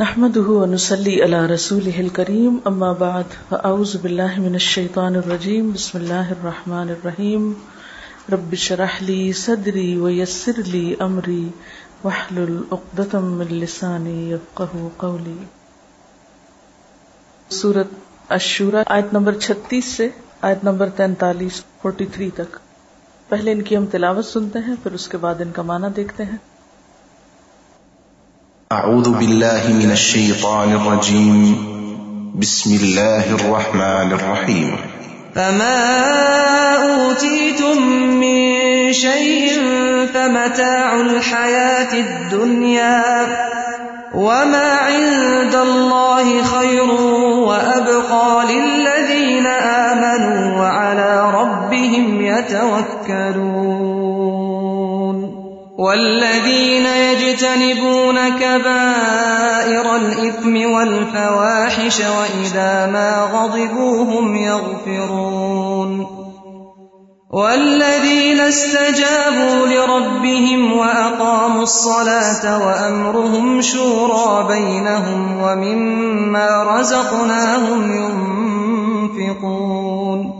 نحمده ونسلي على رسوله الكريم اما بعد، فاعوذ بالله من الشيطان الرجيم بسم الله الرحمن الرحيم رب اشرح لي صدري ويسر لي امري واحلل عقدة من لساني يفقهوا قولي سورۃ الشورى آیت نمبر 36 سے آیت نمبر 43 43 تک۔ پہلے ان کی ہم تلاوت سنتے ہیں، پھر اس کے بعد ان کا معنی دیکھتے ہیں۔ أعوذ بالله من الشيطان الرجيم. بسم الله الرحمن الرحيم. فما أوتيتم من شيء فمتاع الحياة الدنيا وما عند الله خير وأبقى للذين آمنوا وعلى ربهم يتوكلون. والذين يجتنبون كبائر الإثم والفواحش وإذا ما غضبوا هم يغفرون والذين استجابوا لربهم وأقاموا الصلاة وأمرهم شورى بينهم ومما رزقناهم ينفقون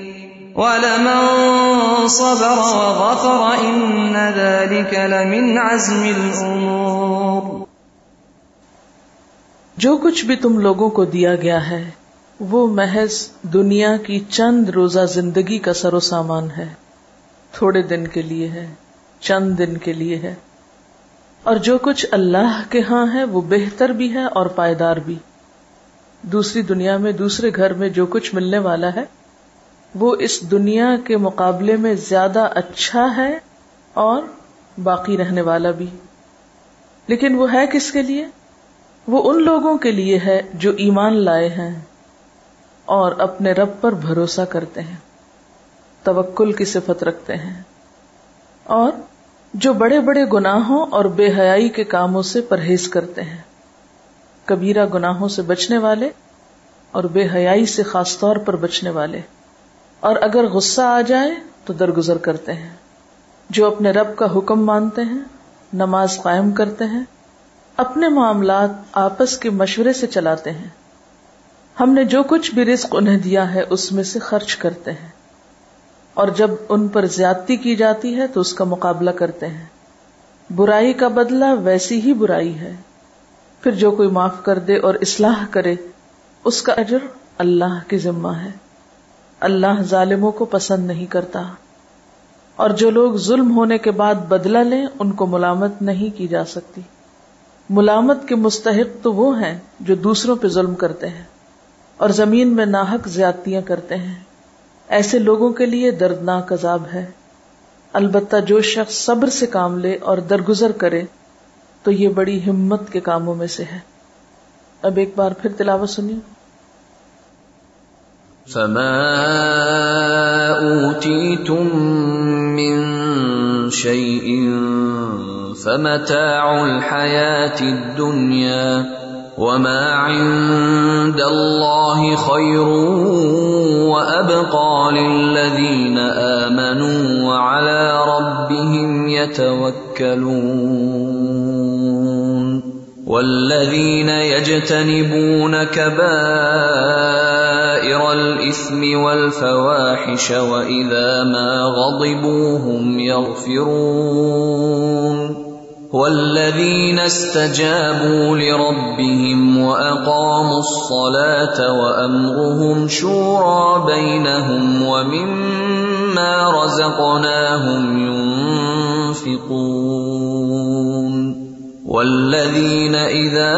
ولمن صبر وغفر ان ذلك لمن عزم الامور جو کچھ بھی تم لوگوں کو دیا گیا ہے، وہ محض دنیا کی چند روزہ زندگی کا سر و سامان ہے۔ تھوڑے دن کے لیے ہے، چند دن کے لیے ہے۔ اور جو کچھ اللہ کے ہاں ہے، وہ بہتر بھی ہے اور پائیدار بھی۔ دوسری دنیا میں، دوسرے گھر میں جو کچھ ملنے والا ہے وہ اس دنیا کے مقابلے میں زیادہ اچھا ہے اور باقی رہنے والا بھی۔ لیکن وہ ہے کس کے لیے؟ وہ ان لوگوں کے لیے ہے جو ایمان لائے ہیں اور اپنے رب پر بھروسہ کرتے ہیں، توکل کی صفت رکھتے ہیں۔ اور جو بڑے بڑے گناہوں اور بے حیائی کے کاموں سے پرہیز کرتے ہیں، کبیرہ گناہوں سے بچنے والے اور بے حیائی سے خاص طور پر بچنے والے۔ اور اگر غصہ آ جائے تو درگزر کرتے ہیں۔ جو اپنے رب کا حکم مانتے ہیں، نماز قائم کرتے ہیں، اپنے معاملات آپس کے مشورے سے چلاتے ہیں۔ ہم نے جو کچھ بھی رزق انہیں دیا ہے، اس میں سے خرچ کرتے ہیں۔ اور جب ان پر زیادتی کی جاتی ہے، تو اس کا مقابلہ کرتے ہیں۔ برائی کا بدلہ ویسی ہی برائی ہے۔ پھر جو کوئی معاف کر دے اور اصلاح کرے، اس کا اجر اللہ کی ذمہ ہے۔ اللہ ظالموں کو پسند نہیں کرتا۔ اور جو لوگ ظلم ہونے کے بعد بدلہ لیں، ان کو ملامت نہیں کی جا سکتی۔ ملامت کے مستحق تو وہ ہیں جو دوسروں پہ ظلم کرتے ہیں اور زمین میں ناحک زیادتیاں کرتے ہیں۔ ایسے لوگوں کے لیے دردناک عذاب ہے۔ البتہ جو شخص صبر سے کام لے اور درگزر کرے، تو یہ بڑی ہمت کے کاموں میں سے ہے۔ اب ایک بار پھر تلاوت سنیے۔ فما اوتيتم من شيء فمتاع الحياه الدنيا وما عند الله خير وابقى للذين امنوا وعلى ربهم يتوكلون والذين يجتنبون كبائر كبائر الاثم والفواحش واذا ما غضبوا هم يغفرون. والذين استجابوا لربهم واقاموا الصلاه وامرهم شورى بينهم ومما رزقناهم ينفقون. والذين اذا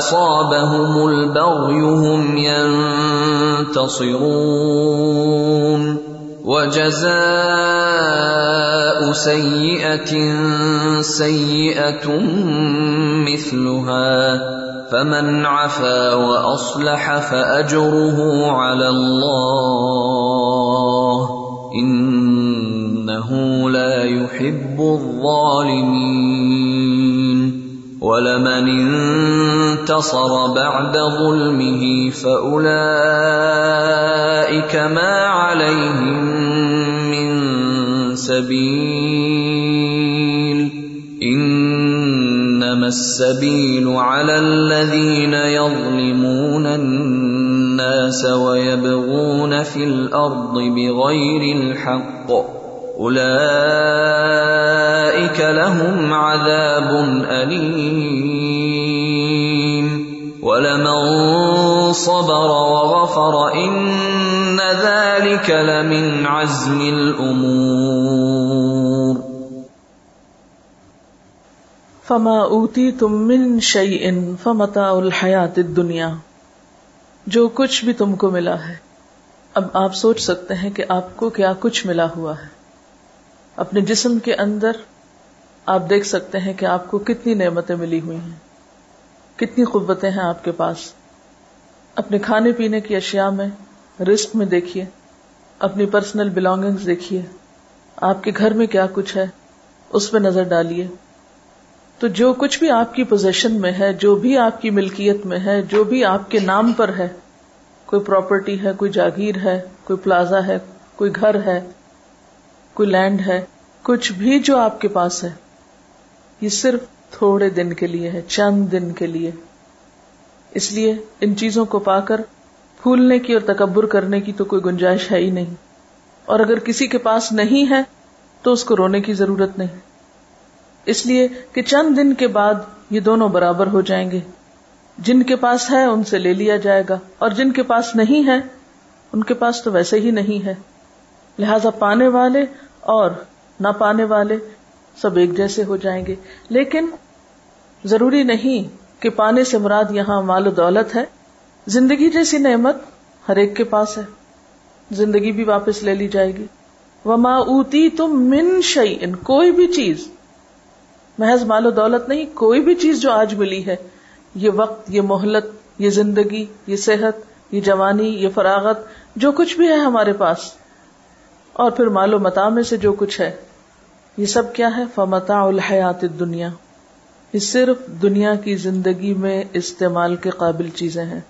اصابهم البغي هم ينتصرون وجزاء سيئه سيئه مثلها فمن عفا واصلح فاجره على الله انه لا يحب الظالمين ولمن انتصر بعد ظلمه فاولئك ما عليهم من سبيل انما السبيل على الذين يظلمون الناس ويبغون في الارض بغير الحق اولئك لهم عذاب اليم ولمن صبر وغفر ان ذلك لمن عزم الامور فما اوتی تم من شعی ان فمتا الحیات دنیا جو کچھ بھی تم کو ملا ہے۔ اب آپ سوچ سکتے ہیں کہ آپ کو کیا کچھ ملا ہوا ہے۔ اپنے جسم کے اندر آپ دیکھ سکتے ہیں کہ آپ کو کتنی نعمتیں ملی ہوئی ہیں۔ کتنی قوتیں ہیں آپ کے پاس؟ اپنے کھانے پینے کی اشیاء میں رسک میں دیکھیے، اپنی پرسنل بلونگنگز دیکھیے، آپ کے گھر میں کیا کچھ ہے؟ اس پہ نظر ڈالیے۔ تو جو کچھ بھی آپ کی پوزیشن میں ہے، جو بھی آپ کی ملکیت میں ہے، جو بھی آپ کے نام پر ہے، کوئی پراپرٹی ہے، کوئی جاگیر ہے، کوئی پلازا ہے، کوئی گھر ہے، کوئی لینڈ ہے، کچھ بھی جو آپ کے پاس ہے، یہ صرف تھوڑے دن کے لیے ہے چند دن کے لیے۔ اس لیے ان چیزوں کو پا کر پھولنے کی اور تکبر کرنے کی تو کوئی گنجائش ہے ہی نہیں۔ اور اگر کسی کے پاس نہیں ہے تو اس کو رونے کی ضرورت نہیں۔ اس لیے کہ چند دن کے بعد یہ دونوں برابر ہو جائیں گے۔ جن کے پاس ہے ان سے لے لیا جائے گا، اور جن کے پاس نہیں ہے، ان کے پاس تو ویسے ہی نہیں ہے۔ لہذا پانے والے اور نہ پانے والے سب ایک جیسے ہو جائیں گے۔ لیکن ضروری نہیں کہ پانے سے مراد یہاں مال و دولت ہے۔ زندگی جیسی نعمت ہر ایک کے پاس ہے۔ زندگی بھی واپس لے لی جائے گی۔ وما اوتی تم من شعی کوئی بھی چیز۔ محض مال و دولت نہیں، کوئی بھی چیز جو آج ملی ہے۔ یہ وقت، یہ مہلت، یہ زندگی، یہ صحت، یہ جوانی، یہ فراغت، جو کچھ بھی ہے ہمارے پاس۔ اور پھر مال و متا میں سے جو کچھ ہے۔ یہ سب کیا ہے؟ فمتا الحیات دنیا یہ صرف دنیا کی زندگی میں استعمال کے قابل چیزیں ہیں۔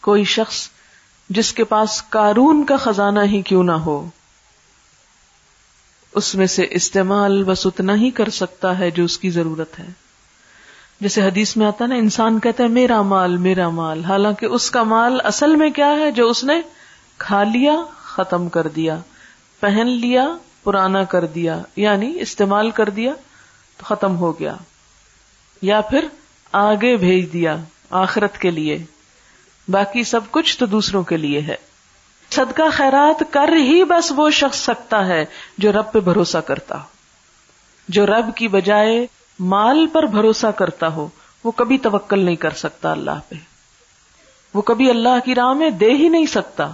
کوئی شخص جس کے پاس کارون کا خزانہ ہی کیوں نہ ہو، اس میں سے استعمال بس اتنا ہی کر سکتا ہے جو اس کی ضرورت ہے۔ جیسے حدیث میں آتا ہے نا، انسان کہتا ہے، میرا مال میرا مال۔ حالانکہ اس کا مال اصل میں کیا ہے؟ جو اس نے کھا لیا، ختم کر دیا، پہن لیا پرانا کر دیا یعنی استعمال کر دیا تو ختم ہو گیا، یا پھر آگے بھیج دیا آخرت کے لیے، باقی سب کچھ تو دوسروں کے لیے ہے۔ صدقہ خیرات کر ہی بس وہ شخص سکتا ہے جو رب پہ بھروسہ کرتا جو رب کی بجائے مال پر بھروسہ کرتا ہو، وہ کبھی توکل نہیں کر سکتا اللہ پہ۔ وہ کبھی اللہ کی راہ میں دے ہی نہیں سکتا۔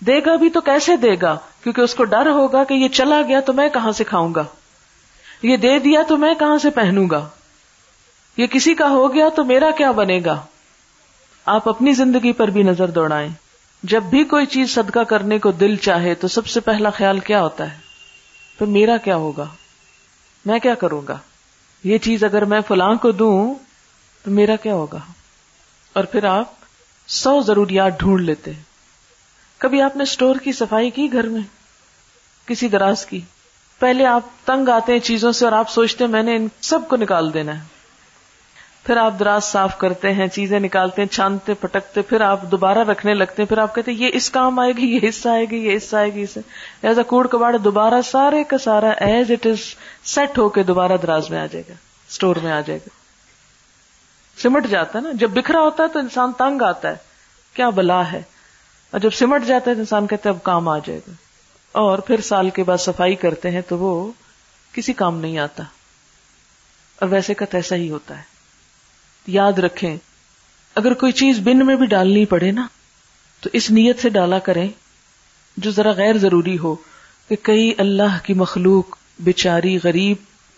دے گا بھی تو کیسے دے گا؟ کیونکہ اس کو ڈر ہوگا کہ یہ چلا گیا تو میں کہاں سے کھاؤں گا؟ یہ دے دیا تو میں کہاں سے پہنوں گا؟ یہ کسی کا ہو گیا تو میرا کیا بنے گا؟ آپ اپنی زندگی پر بھی نظر دوڑائیں۔ جب بھی کوئی چیز صدقہ کرنے کو دل چاہے تو سب سے پہلا خیال کیا ہوتا ہے؟ تو میرا کیا ہوگا؟ میں کیا کروں گا؟ یہ چیز اگر میں فلاں کو دوں تو میرا کیا ہوگا؟ اور پھر آپ سو ضروریات ڈھونڈ لیتے۔ ہیں کبھی آپ نے اسٹور کی صفائی کی گھر میں؟ کسی دراز کی؟ پہلے آپ تنگ آتے ہیں چیزوں سے اور آپ سوچتے ہیں میں نے ان سب کو نکال دینا ہے۔ پھر آپ دراز صاف کرتے ہیں، چیزیں نکالتے ہیں، چھانتے پٹکتے پھر آپ دوبارہ رکھنے لگتے ہیں، پھر آپ کہتے ہیں یہ اس کام آئے گی، یہ حصہ آئے گی، یہ حصہ آئے گی اسے ایز اے کوڑ کباڑ دوبارہ سارے کا سارا ایز اٹ از سیٹ ہو کے دوبارہ دراز میں آ جائے گا اسٹور میں آ جائے گا۔ سمٹ جاتا ہے نا، جب بکھرا ہوتا ہے تو انسان تنگ آتا ہے، کیا بلا ہے؟ اور جب سمٹ جاتا ہے تو انسان کہتا ہے اب کام آ جائے گا۔ اور پھر سال کے بعد صفائی کرتے ہیں تو وہ کسی کام نہیں آتا۔ اور ویسے کا ایسا ہی ہوتا ہے۔ یاد رکھیں، اگر کوئی چیز بن میں بھی ڈالنی پڑے نا، تو اس نیت سے ڈالا کریں جو ذرا غیر ضروری ہو کہ کئی اللہ کی مخلوق بچاری غریب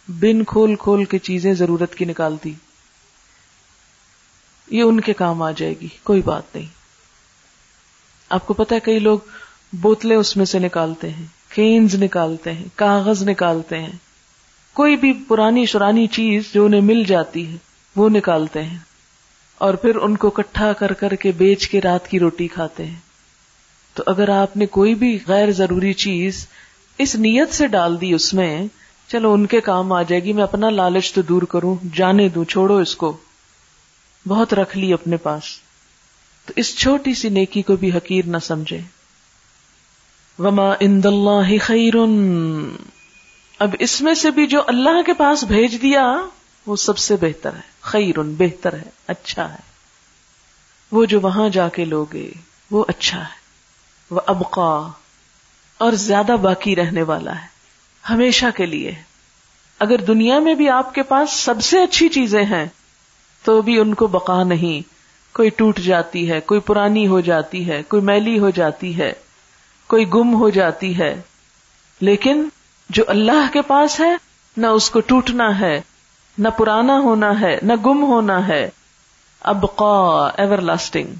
بن کھول کھول کے چیزیں ضرورت کی نکالتی یہ ان کے کام آ جائے گی، کوئی بات نہیں۔ آپ کو پتا ہے کئی لوگ بوتلیں اس میں سے نکالتے ہیں، کینز نکالتے ہیں، کاغذ نکالتے ہیں۔ کوئی بھی پرانی شرانی چیز جو انہیں مل جاتی ہے، وہ نکالتے ہیں۔ اور پھر ان کو کٹھا کر کر کے بیچ کے رات کی روٹی کھاتے ہیں۔ تو اگر آپ نے کوئی بھی غیر ضروری چیز اس نیت سے ڈال دی اس میں، چلو ان کے کام آ جائے گی، میں اپنا لالچ تو دور کروں، جانے دوں، چھوڑو اس کو۔ بہت رکھ لی اپنے پاس۔ اس چھوٹی سی نیکی کو بھی حقیر نہ سمجھے۔ وما اند اللہ خیر اب اس میں سے بھی جو اللہ کے پاس بھیج دیا، وہ سب سے بہتر ہے۔ خیر بہتر ہے اچھا ہے۔ وہ جو وہاں جا کے لوگے، وہ اچھا ہے۔ وہ ابقا اور زیادہ باقی رہنے والا ہے۔ ہمیشہ کے لیے۔ اگر دنیا میں بھی آپ کے پاس سب سے اچھی چیزیں ہیں، تو بھی ان کو بقا نہیں۔ کوئی ٹوٹ جاتی ہے، کوئی پرانی ہو جاتی ہے، کوئی میلی ہو جاتی ہے، کوئی گم ہو جاتی ہے۔ لیکن جو اللہ کے پاس ہے، نہ اس کو ٹوٹنا ہے، نہ پرانا ہونا ہے، نہ گم ہونا ہے۔ ابقا ایور لاسٹنگ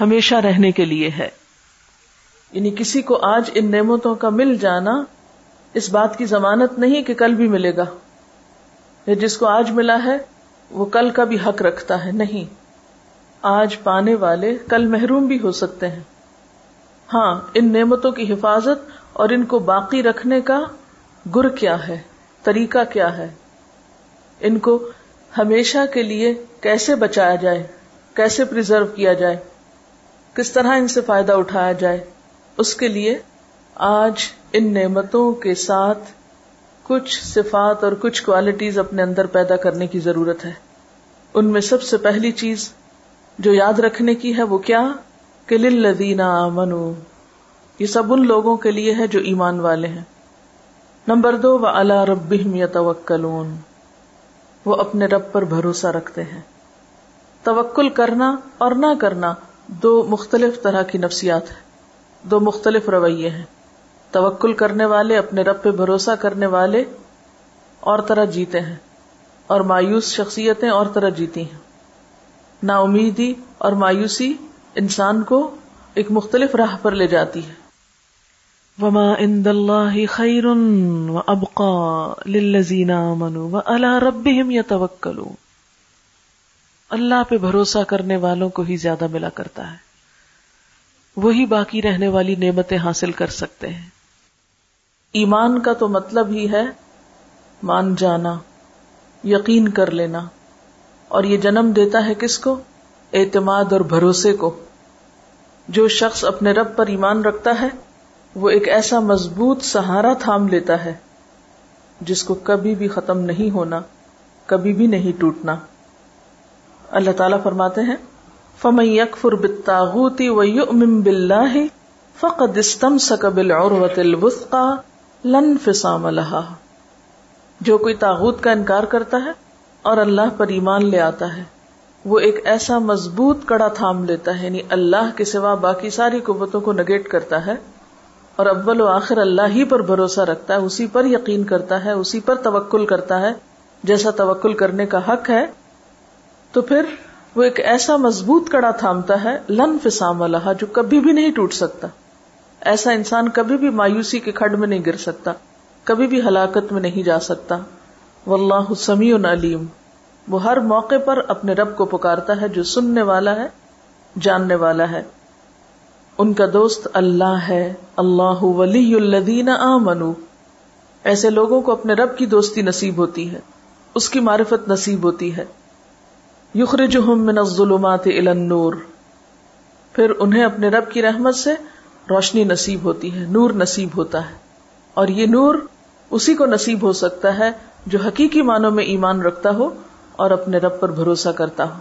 ہمیشہ رہنے کے لیے ہے۔ یعنی کسی کو آج ان نعمتوں کا مل جانا، اس بات کی ضمانت نہیں کہ کل بھی ملے گا۔ جس کو آج ملا ہے، وہ کل کا بھی حق رکھتا ہے، نہیں۔ آج پانے والے کل محروم بھی ہو سکتے ہیں۔ ہاں ان نعمتوں کی حفاظت اور ان کو باقی رکھنے کا گر کیا ہے، طریقہ کیا ہے؟ ان کو ہمیشہ کے لیے کیسے بچایا جائے؟ کیسے پرزرو کیا جائے؟ کس طرح ان سے فائدہ اٹھایا جائے؟ اس کے لیے آج ان نعمتوں کے ساتھ کچھ صفات اور کچھ کوالٹیز اپنے اندر پیدا کرنے کی ضرورت ہے۔ ان میں سب سے پہلی چیز جو یاد رکھنے کی ہے وہ کیا؟ کہ للذین آمنو یہ سب ان لوگوں کے لیے ہے جو ایمان والے ہیں۔ نمبر دو، وہ اللہ رب یتوکلون۔ وہ اپنے رب پر بھروسہ رکھتے ہیں۔ توکل کرنا اور نہ کرنا دو مختلف طرح کی نفسیات ہے دو مختلف رویے ہیں۔ توکل کرنے والے، اپنے رب پہ بھروسہ کرنے والے اور طرح جیتے ہیں۔ اور مایوس شخصیتیں اور طرح جیتی ہیں۔ نا امیدی اور مایوسی انسان کو ایک مختلف راہ پر لے جاتی ہے۔ وما عند اللہ خیر و ابقا للذین آمنوا وعلى ربهم يتوکلون اللہ پہ بھروسہ کرنے والوں کو ہی زیادہ ملا کرتا ہے۔ وہی باقی رہنے والی نعمتیں حاصل کر سکتے ہیں۔ ایمان کا تو مطلب ہی ہے مان جانا، یقین کر لینا۔ اور یہ جنم دیتا ہے کس کو؟ اعتماد اور بھروسے کو۔ جو شخص اپنے رب پر ایمان رکھتا ہے، وہ ایک ایسا مضبوط سہارا تھام لیتا ہے، جس کو کبھی بھی ختم نہیں ہونا، کبھی بھی نہیں ٹوٹنا۔ اللہ تعالی فرماتے ہیں فم یکفر بتاغوتی ویؤمن باللہ، فقد استمسک بالعروۃ الوثقى لن فسام لہا جو کوئی تاغت کا انکار کرتا ہے اور اللہ پر ایمان لے آتا ہے۔ وہ ایک ایسا مضبوط کڑا تھام لیتا ہے یعنی اللہ کے سوا باقی ساری قوتوں کو نگیٹ کرتا ہے۔ اور اول و آخر اللہ ہی پر بھروسہ رکھتا ہے، اسی پر یقین کرتا ہے، اسی پر توکل کرتا ہے۔ جیسا توکل کرنے کا حق ہے، تو پھر وہ ایک ایسا مضبوط کڑا تھامتا ہے، لن فسام اللہ، جو کبھی بھی نہیں ٹوٹ سکتا۔ ایسا انسان کبھی بھی مایوسی کے کھڈ میں نہیں گر سکتا، کبھی بھی ہلاکت میں نہیں جا سکتا۔ واللہ سمیع علیم۔ وہ ہر موقع پر اپنے رب کو پکارتا ہے جو سننے والا ہے، جاننے والا ہے۔ ان کا دوست اللہ ہے۔ اللہ ولی الدین آمنو ایسے لوگوں کو اپنے رب کی دوستی نصیب ہوتی ہے۔ اس کی معرفت نصیب ہوتی ہے۔ یخرجہم من الظلمات الى النور۔ پھر انہیں اپنے رب کی رحمت سے روشنی نصیب ہوتی ہے، نور نصیب ہوتا ہے۔ اور یہ نور اسی کو نصیب ہو سکتا ہے جو حقیقی معنوں میں ایمان رکھتا ہو اور اپنے رب پر بھروسہ کرتا ہو۔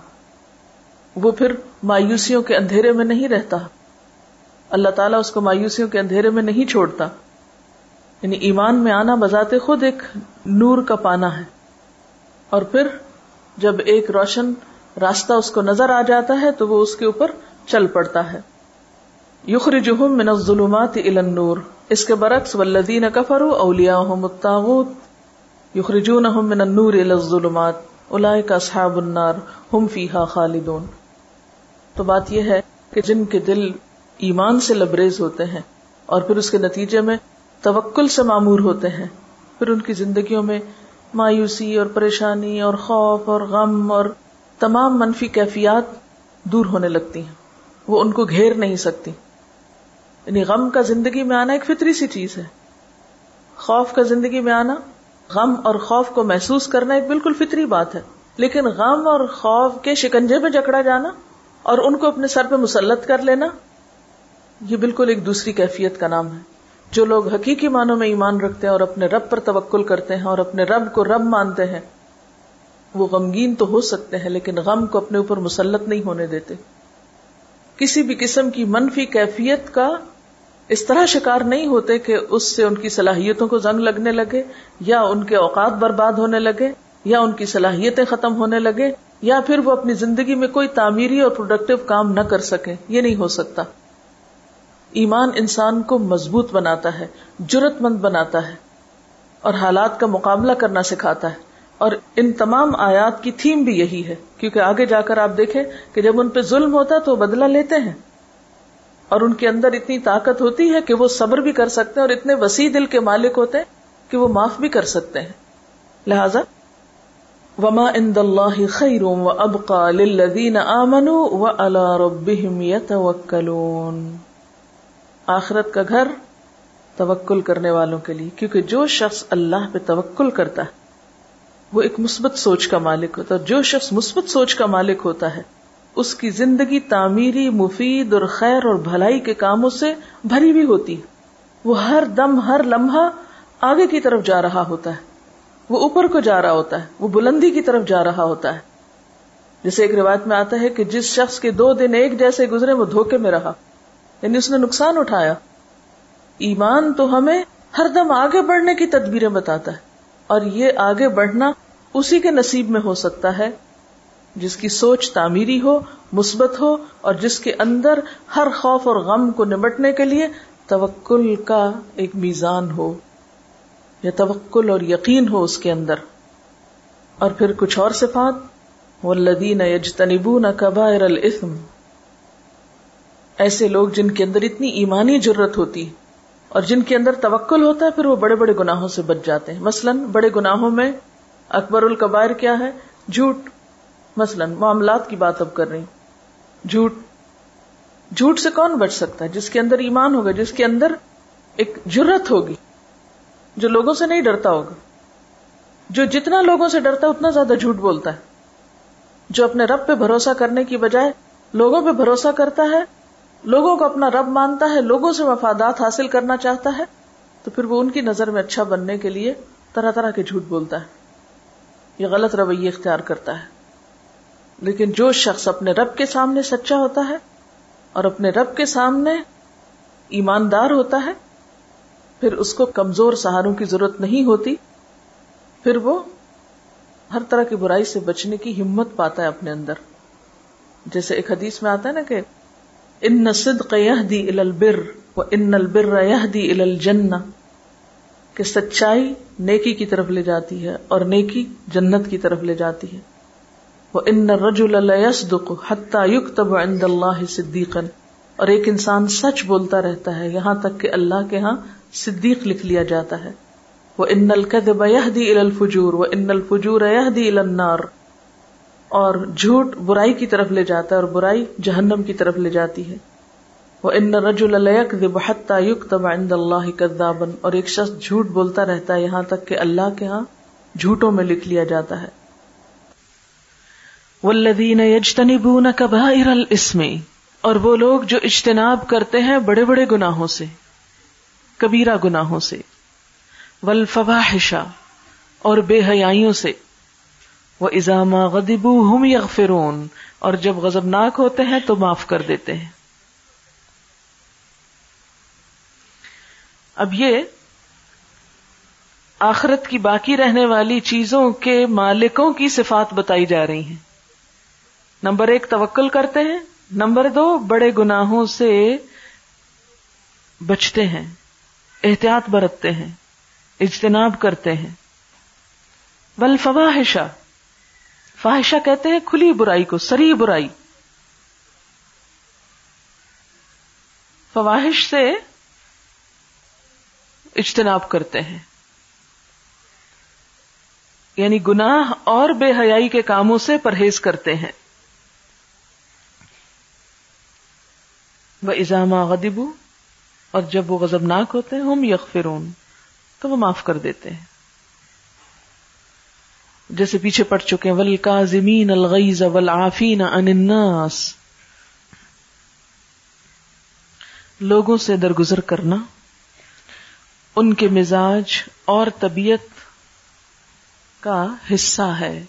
وہ پھر مایوسیوں کے اندھیرے میں نہیں رہتا۔ اللہ تعالیٰ اس کو مایوسیوں کے اندھیرے میں نہیں چھوڑتا۔ یعنی ایمان میں آنا بذات خود ایک نور کا پانا ہے۔ اور پھر جب ایک روشن راستہ اس کو نظر آ جاتا ہے تو وہ اس کے اوپر چل پڑتا ہے۔ یخرجہم من الظلمات الى النور۔ اس کے برعکس، والذین کفروا اولیاءهم الطاغوت۔ یخرجونہم من النور الى الظلمات اولئک اصحاب النار، ہم فیہا خالدون۔ تو بات یہ ہے کہ جن کے دل ایمان سے لبریز ہوتے ہیں اور پھر اس کے نتیجے میں توکل سے معمور ہوتے ہیں۔ پھر ان کی زندگیوں میں مایوسی اور پریشانی اور خوف اور غم اور تمام منفی کیفیات دور ہونے لگتی ہیں۔ وہ ان کو گھیر نہیں سکتی۔ یعنی غم کا زندگی میں آنا ایک فطری سی چیز ہے۔ خوف کا زندگی میں آنا غم اور خوف کو محسوس کرنا ایک بالکل فطری بات ہے۔ لیکن غم اور خوف کے شکنجے میں جکڑا جانا اور ان کو اپنے سر پہ مسلط کر لینا، یہ بالکل ایک دوسری کیفیت کا نام ہے۔ جو لوگ حقیقی معنوں میں ایمان رکھتے ہیں اور اپنے رب پر توکل کرتے ہیں اور اپنے رب کو رب مانتے ہیں، وہ غمگین تو ہو سکتے ہیں، لیکن غم کو اپنے اوپر مسلط نہیں ہونے دیتے۔ کسی بھی قسم کی منفی کیفیت کا اس طرح شکار نہیں ہوتے کہ اس سے ان کی صلاحیتوں کو زنگ لگنے لگے، یا ان کے اوقات برباد ہونے لگے، یا ان کی صلاحیتیں ختم ہونے لگے، یا پھر وہ اپنی زندگی میں کوئی تعمیری اور پروڈکٹیو کام نہ کر سکے یہ نہیں ہو سکتا۔ ایمان انسان کو مضبوط بناتا ہے جرت مند بناتا ہے اور حالات کا مقابلہ کرنا سکھاتا ہے۔ اور ان تمام آیات کی تھیم بھی یہی ہے، کیونکہ آگے جا کر آپ دیکھیں کہ جب ان پہ ظلم ہوتا ہے تو وہ بدلہ لیتے ہیں۔ اور ان کے اندر اتنی طاقت ہوتی ہے کہ وہ صبر بھی کر سکتے ہیں اور اتنے وسیع دل کے مالک ہوتے ہیں کہ وہ معاف بھی کر سکتے ہیں۔ لہذا، وما ان اللہ خیر و ابقا للذین آمنوا وعلى ربهم يتوکلون آخرت کا گھر توکل کرنے والوں کے لیے، کیونکہ جو شخص اللہ پہ توکل کرتا ہے، وہ ایک مثبت سوچ کا مالک ہوتا ہے جو شخص مثبت سوچ کا مالک ہوتا ہے اس کی زندگی تعمیری، مفید اور خیر اور بھلائی کے کاموں سے بھری بھی ہوتی وہ ہر دم، ہر لمحہ آگے کی طرف جا رہا ہوتا ہے۔ وہ اوپر کو جا رہا ہوتا ہے۔ وہ بلندی کی طرف جا رہا ہوتا ہے۔ جیسے ایک روایت میں آتا ہے کہ جس شخص کے دو دن ایک جیسے گزرے، وہ دھوکے میں رہا۔ یعنی اس نے نقصان اٹھایا۔ ایمان تو ہمیں ہر دم آگے بڑھنے کی تدبیریں بتاتا ہے۔ اور یہ آگے بڑھنا اسی کے نصیب میں ہو سکتا ہے۔ جس کی سوچ تعمیری ہو، مثبت ہو، اور جس کے اندر ہر خوف اور غم کو نمٹنے کے لیے توکل کا ایک میزان ہو، یا توکل اور یقین ہو اس کے اندر۔ اور پھر کچھ اور صفات والذین یجتنبون کبائر الاثم ایسے لوگ جن کے اندر اتنی ایمانی جرت ہوتی، اور جن کے اندر توکل ہوتا ہے، پھر وہ بڑے بڑے گناہوں سے بچ جاتے ہیں۔ مثلا، بڑے گناہوں میں اکبر القبائر کیا ہے؟ جھوٹ۔ مثلا معاملات کی بات اب کر رہی جھوٹ۔ جھوٹ سے کون بچ سکتا ہے؟ جس کے اندر ایمان ہوگا، جس کے اندر ایک جرت ہوگی، جو لوگوں سے نہیں ڈرتا ہوگا۔ جو جتنا لوگوں سے ڈرتا ہے، اتنا زیادہ جھوٹ بولتا ہے۔ جو اپنے رب پہ بھروسہ کرنے کی بجائے لوگوں پہ بھروسہ کرتا ہے، لوگوں کو اپنا رب مانتا ہے، لوگوں سے مفادات حاصل کرنا چاہتا ہے، تو پھر وہ ان کی نظر میں اچھا بننے کے لیے طرح طرح کے جھوٹ بولتا ہے۔ یہ غلط رویہ اختیار کرتا ہے۔ لیکن جو شخص اپنے رب کے سامنے سچا ہوتا ہے اور اپنے رب کے سامنے ایماندار ہوتا ہے، پھر اس کو کمزور سہاروں کی ضرورت نہیں ہوتی، پھر وہ ہر طرح کی برائی سے بچنے کی ہمت پاتا ہے اپنے اندر۔ جیسے ایک حدیث میں آتا ہے نا کہ، ان نصد دی البر و ان البر دی الجن کہ سچائی نیکی کی طرف لے جاتی ہے اور نیکی جنت کی طرف لے جاتی ہے۔ ان رجول حتیٰ عند اللہ صدیقن اور ایک انسان سچ بولتا رہتا ہے یہاں تک کہ اللہ کے ہاں صدیق لکھ لیا جاتا ہے۔ وہ ان الکدب یہدی الفجور و ان الفجور النار۔ اور جھوٹ برائی کی طرف لے جاتا ہے اور برائی جہنم کی طرف لے جاتی ہے۔ وہ ان رجول لیکذب حتیٰ عند اللہ کذابا اور ایک شخص جھوٹ بولتا رہتا ہے یہاں تک کہ اللہ کے ہاں جھوٹوں میں لکھ لیا جاتا ہے۔ والذین یجتنبون کبائر الاسم اور وہ لوگ جو اجتناب کرتے ہیں بڑے بڑے گناہوں سے، کبیرہ گناہوں سے والفواحشا اور بے حیائیوں سے وہ ازامہ غدبو ہم یغفرون اور جب غضبناک ہوتے ہیں تو معاف کر دیتے ہیں۔ اب یہ آخرت کی باقی رہنے والی چیزوں کے مالکوں کی صفات بتائی جا رہی ہیں۔ نمبر ایک توکل کرتے ہیں، نمبر دو بڑے گناہوں سے بچتے ہیں، احتیاط برتتے ہیں، اجتناب کرتے ہیں۔ بل فواہشا فواہشہ کہتے ہیں کھلی برائی کو، سری برائی۔ فواہش سے اجتناب کرتے ہیں۔ یعنی گناہ اور بے حیائی کے کاموں سے پرہیز کرتے ہیں۔ وہ ایزامہ غدبو اور جب وہ غزبناک ہوتے ہیں، ہم یغفرون، تو وہ معاف کر دیتے ہیں۔ جیسے پیچھے پڑ چکے ول کا زمین الغیز ول آفین اناس لوگوں سے درگزر کرنا، ان کے مزاج اور طبیعت کا حصہ ہے۔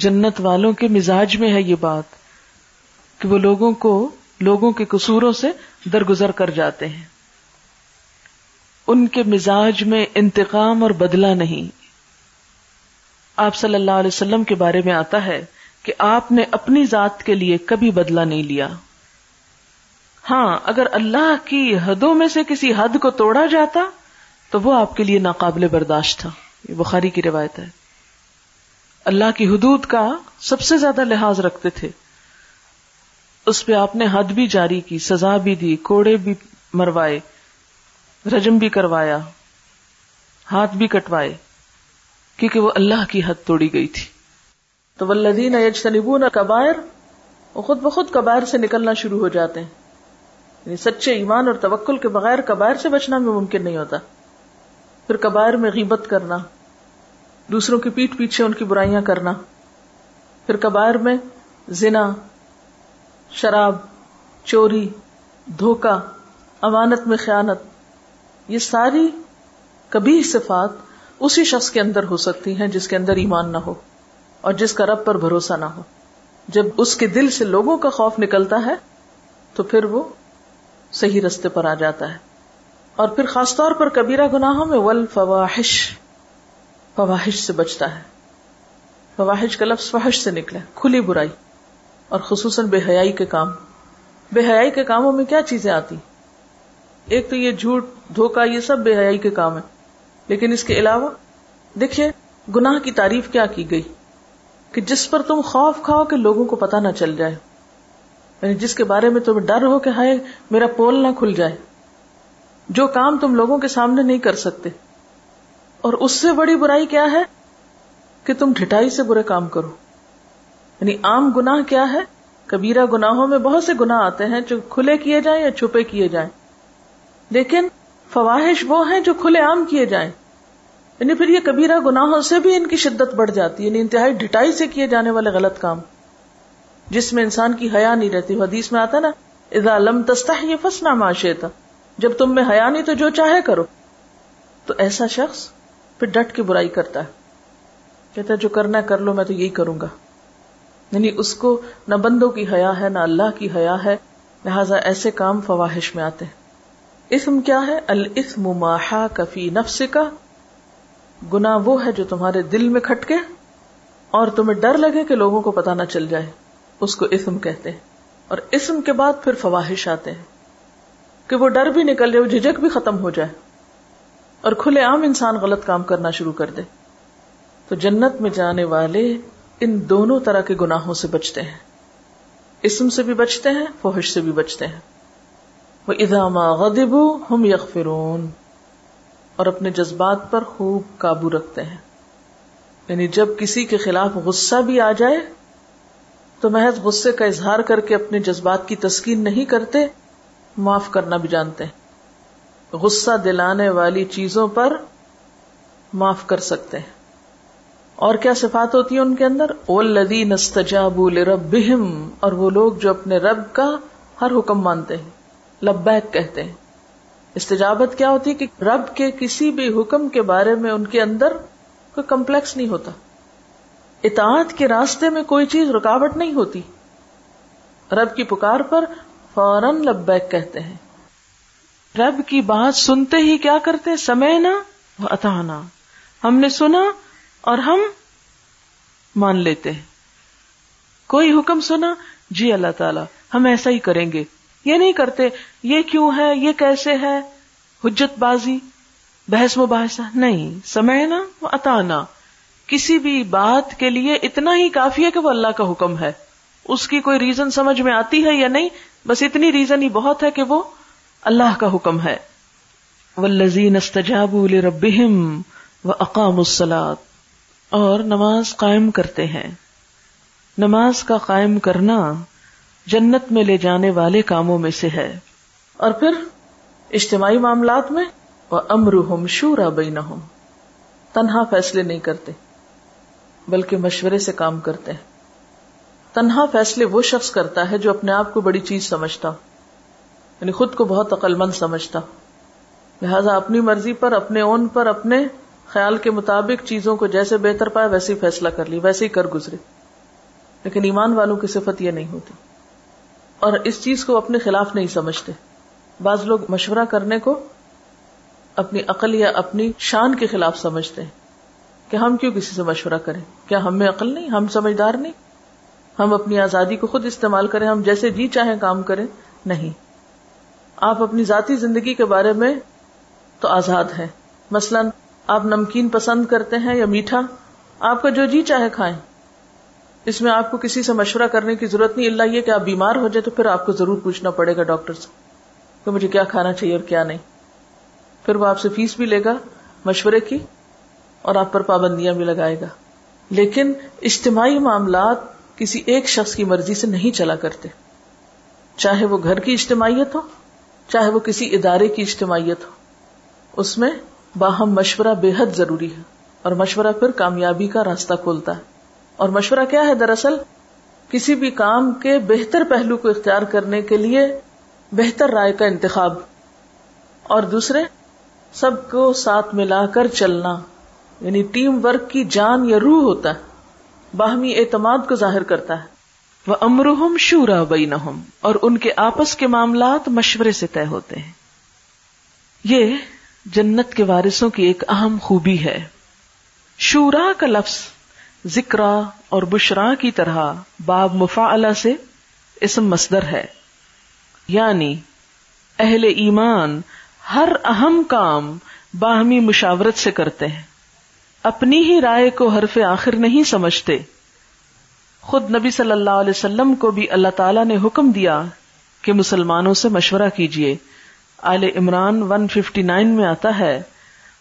جنت والوں کے مزاج میں ہے یہ بات کہ وہ لوگوں کو لوگوں کے قصوروں سے درگزر کر جاتے ہیں۔ ان کے مزاج میں انتقام اور بدلہ نہیں۔ آپ صلی اللہ علیہ وسلم کے بارے میں آتا ہے کہ آپ نے اپنی ذات کے لیے کبھی بدلہ نہیں لیا۔ ہاں اگر اللہ کی حدوں میں سے کسی حد کو توڑا جاتا تو وہ آپ کے لیے ناقابل برداشت تھا۔ یہ بخاری کی روایت ہے۔ اللہ کی حدود کا سب سے زیادہ لحاظ رکھتے تھے۔ اس پہ آپ نے حد بھی جاری کی، سزا بھی دی، کوڑے بھی مروائے رجم بھی کروایا، ہاتھ بھی کٹوائے، کیونکہ وہ اللہ کی حد توڑی گئی تھی۔ تو ولدین یجتنبون کبائر، وہ خود بخود کبائر سے نکلنا شروع ہو جاتے ہیں۔ یعنی سچے ایمان اور توکل کے بغیر کبائر سے بچنا بھی ممکن نہیں ہوتا۔ پھر کبائر میں غیبت کرنا، دوسروں کی پیٹ پیچھے ان کی برائیاں کرنا۔ پھر کبائر میں زنا شراب، چوری دھوکا امانت میں خیانت، یہ ساری کبھی صفات اسی شخص کے اندر ہو سکتی ہیں جس کے اندر ایمان نہ ہو اور جس کا رب پر بھروسہ نہ ہو۔ جب اس کے دل سے لوگوں کا خوف نکلتا ہے، تو پھر وہ صحیح رستے پر آ جاتا ہے۔ اور پھر خاص طور پر کبیرہ گناہوں میں ول فواہش فواہش سے بچتا ہے۔ فواہش کا لفظ فحش سے نکلا کھلی برائی۔ اور خصوصاً بے حیائی کے کام۔ بے حیائی کے کاموں میں کیا چیزیں آتی؟ ایک تو یہ جھوٹ دھوکا یہ سب بے حیائی کے کام ہے لیکن اس کے علاوہ، دیکھیے، گناہ کی تعریف کیا کی گئی؟ کہ جس پر تم خوف کھاؤ کہ لوگوں کو پتا نہ چل جائے۔ یعنی جس کے بارے میں تمہیں ڈر ہو کہ ہائے، میرا پول نہ کھل جائے۔ جو کام تم لوگوں کے سامنے نہیں کر سکتے۔ اور اس سے بڑی برائی کیا ہے؟ کہ تم ڈٹائی سے برے کام کرو۔ یعنی عام گناہ کیا ہے؟ کبیرہ گناہوں میں بہت سے گناہ آتے ہیں جو کھلے کیے جائیں یا چھپے کیے جائیں۔ لیکن فواہش وہ ہیں جو کھلے عام کیے جائیں۔ یعنی پھر یہ کبیرہ گناہوں سے بھی ان کی شدت بڑھ جاتی ہے یعنی انتہائی ڈٹائی سے کیے جانے والے غلط کام۔ جس میں انسان کی حیا نہیں رہتی۔ حدیث میں آتا نا، اذا لم تستا یہ فسنا معاشے تھا جب تم میں حیا نہیں تو جو چاہے کرو۔ تو ایسا شخص پھر ڈٹ کی برائی کرتا ہے۔ کہتا ہے، جو کرنا ہے کر لو، میں تو یہی کروں گا۔ یعنی اس کو نہ بندوں کی حیا ہے، نہ اللہ کی حیا ہے، لہذا ایسے کام فواہش میں آتے ہیں۔ اسم کیا ہے؟ الاسم ماحا کفی نفس کا گنا وہ ہے جو تمہارے دل میں کھٹکے اور تمہیں ڈر لگے کہ لوگوں کو پتا نہ چل جائے۔ اس کو اسم کہتے ہیں۔ اور اسم کے بعد پھر فواہش آتے ہیں۔ کہ وہ ڈر بھی نکل جائے، وہ جھجک بھی ختم ہو جائے۔ اور کھلے عام انسان غلط کام کرنا شروع کر دے۔ تو جنت میں جانے والے ان دونوں طرح کے گناہوں سے بچتے ہیں۔ اسم سے بھی بچتے ہیں فوہش سے بھی بچتے ہیں۔ وہ اداما غدب ہم یغفرون اور اپنے جذبات پر خوب قابو رکھتے ہیں۔ یعنی جب کسی کے خلاف غصہ بھی آ جائے، تو محض غصے کا اظہار کر کے اپنے جذبات کی تسکین نہیں کرتے، معاف کرنا بھی جانتے ہیں۔ غصہ دلانے والی چیزوں پر معاف کر سکتے ہیں۔ اور کیا صفات ہوتی ہیں ان کے اندر؟ او لدی اور وہ لوگ جو اپنے رب کا ہر حکم مانتے ہیں، لبیک کہتے ہیں۔ استجابت کیا ہوتی ہے کہ رب کے کسی بھی حکم کے بارے میں ان کے اندر کوئی کمپلیکس نہیں ہوتا۔ اطاعت کے راستے میں کوئی چیز رکاوٹ نہیں ہوتی۔ رب کی پکار پر فوراً لبیک کہتے ہیں۔ رب کی بات سنتے ہی کیا کرتے؟ سمے نا اتانا ہم نے سنا اور ہم مان لیتے ہیں۔ کوئی حکم سنا؟ جی اللہ تعالی، ہم ایسا ہی کریں گے۔ یہ نہیں کرتے، یہ کیوں ہے؟ یہ کیسے ہے؟ حجت بازی، بحث مباحثہ؟ نہیں سمے نا اتانا کسی بھی بات کے لیے اتنا ہی کافی ہے کہ وہ اللہ کا حکم ہے۔ اس کی کوئی ریزن سمجھ میں آتی ہے یا نہیں؟ بس اتنی ریزن ہی بہت ہے کہ وہ اللہ کا حکم ہے۔ ولزین استجاب ربیم و اقام السلاد اور نماز قائم کرتے ہیں۔ نماز کا قائم کرنا جنت میں لے جانے والے کاموں میں سے ہے۔ اور پھر اجتماعی معاملات میں وہ امر ہم شورا بین تنہا فیصلے نہیں کرتے، بلکہ مشورے سے کام کرتے ہیں۔ تنہا فیصلے وہ شخص کرتا ہے جو اپنے آپ کو بڑی چیز سمجھتا یعنی خود کو بہت عقل مند سمجھتا۔ لہذا اپنی مرضی پر، اپنے اون پر، اپنے خیال کے مطابق چیزوں کو جیسے بہتر پائے ویسے ہی فیصلہ کر لی، ویسے ہی کر گزرے۔ لیکن ایمان والوں کی صفت یہ نہیں ہوتی۔ اور اس چیز کو اپنے خلاف نہیں سمجھتے۔ بعض لوگ مشورہ کرنے کو اپنی عقل یا اپنی شان کے خلاف سمجھتے ہیں۔ کہ ہم کیوں کسی سے مشورہ کریں؟ کیا ہم میں عقل نہیں؟ ہم سمجھدار نہیں؟ ہم اپنی آزادی کو خود استعمال کریں، ہم جیسے جی چاہیں کام کریں؟ نہیں۔ آپ اپنی ذاتی زندگی کے بارے میں تو آزاد ہے مثلاً آپ نمکین پسند کرتے ہیں یا میٹھا؟ آپ کا جو جی چاہے کھائیں۔ اس میں آپ کو کسی سے مشورہ کرنے کی ضرورت نہیں۔ اللہ یہ کہ آپ بیمار ہو جائے تو پھر آپ کو ضرور پوچھنا پڑے گا ڈاکٹر سے کہ مجھے کیا کھانا چاہیے اور کیا نہیں۔ پھر وہ آپ سے فیس بھی لے گا، مشورے کی اور آپ پر پابندیاں بھی لگائے گا۔ لیکن اجتماعی معاملات کسی ایک شخص کی مرضی سے نہیں چلا کرتے۔ چاہے وہ گھر کی اجتماعیت ہو، چاہے وہ کسی ادارے کی اجتماعیت ہو۔ اس میں باہم مشورہ بے حد ضروری ہے اور مشورہ پھر کامیابی کا راستہ کھولتا ہے۔ اور مشورہ کیا ہے دراصل؟ کسی بھی کام کے بہتر پہلو کو اختیار کرنے کے لیے بہتر رائے کا انتخاب۔ اور دوسرے، سب کو ساتھ ملا کر چلنا یعنی ٹیم ورک کی جان یا روح ہوتا ہے، باہمی اعتماد کو ظاہر کرتا ہے۔ وہ امرحم شورا بئی اور ان کے آپس کے معاملات مشورے سے طے ہوتے ہیں۔ یہ جنت کے وارثوں کی ایک اہم خوبی ہے۔ شورا کا لفظ ذکر اور بشرا کی طرح باب مفا سے اسم مصدر ہے۔ یعنی اہل ایمان ہر اہم کام باہمی مشاورت سے کرتے ہیں۔ اپنی ہی رائے کو حرف آخر نہیں سمجھتے۔ خود نبی صلی اللہ علیہ وسلم کو بھی اللہ تعالی نے حکم دیا کہ مسلمانوں سے مشورہ کیجیے آل عمران 159 میں آتا ہے۔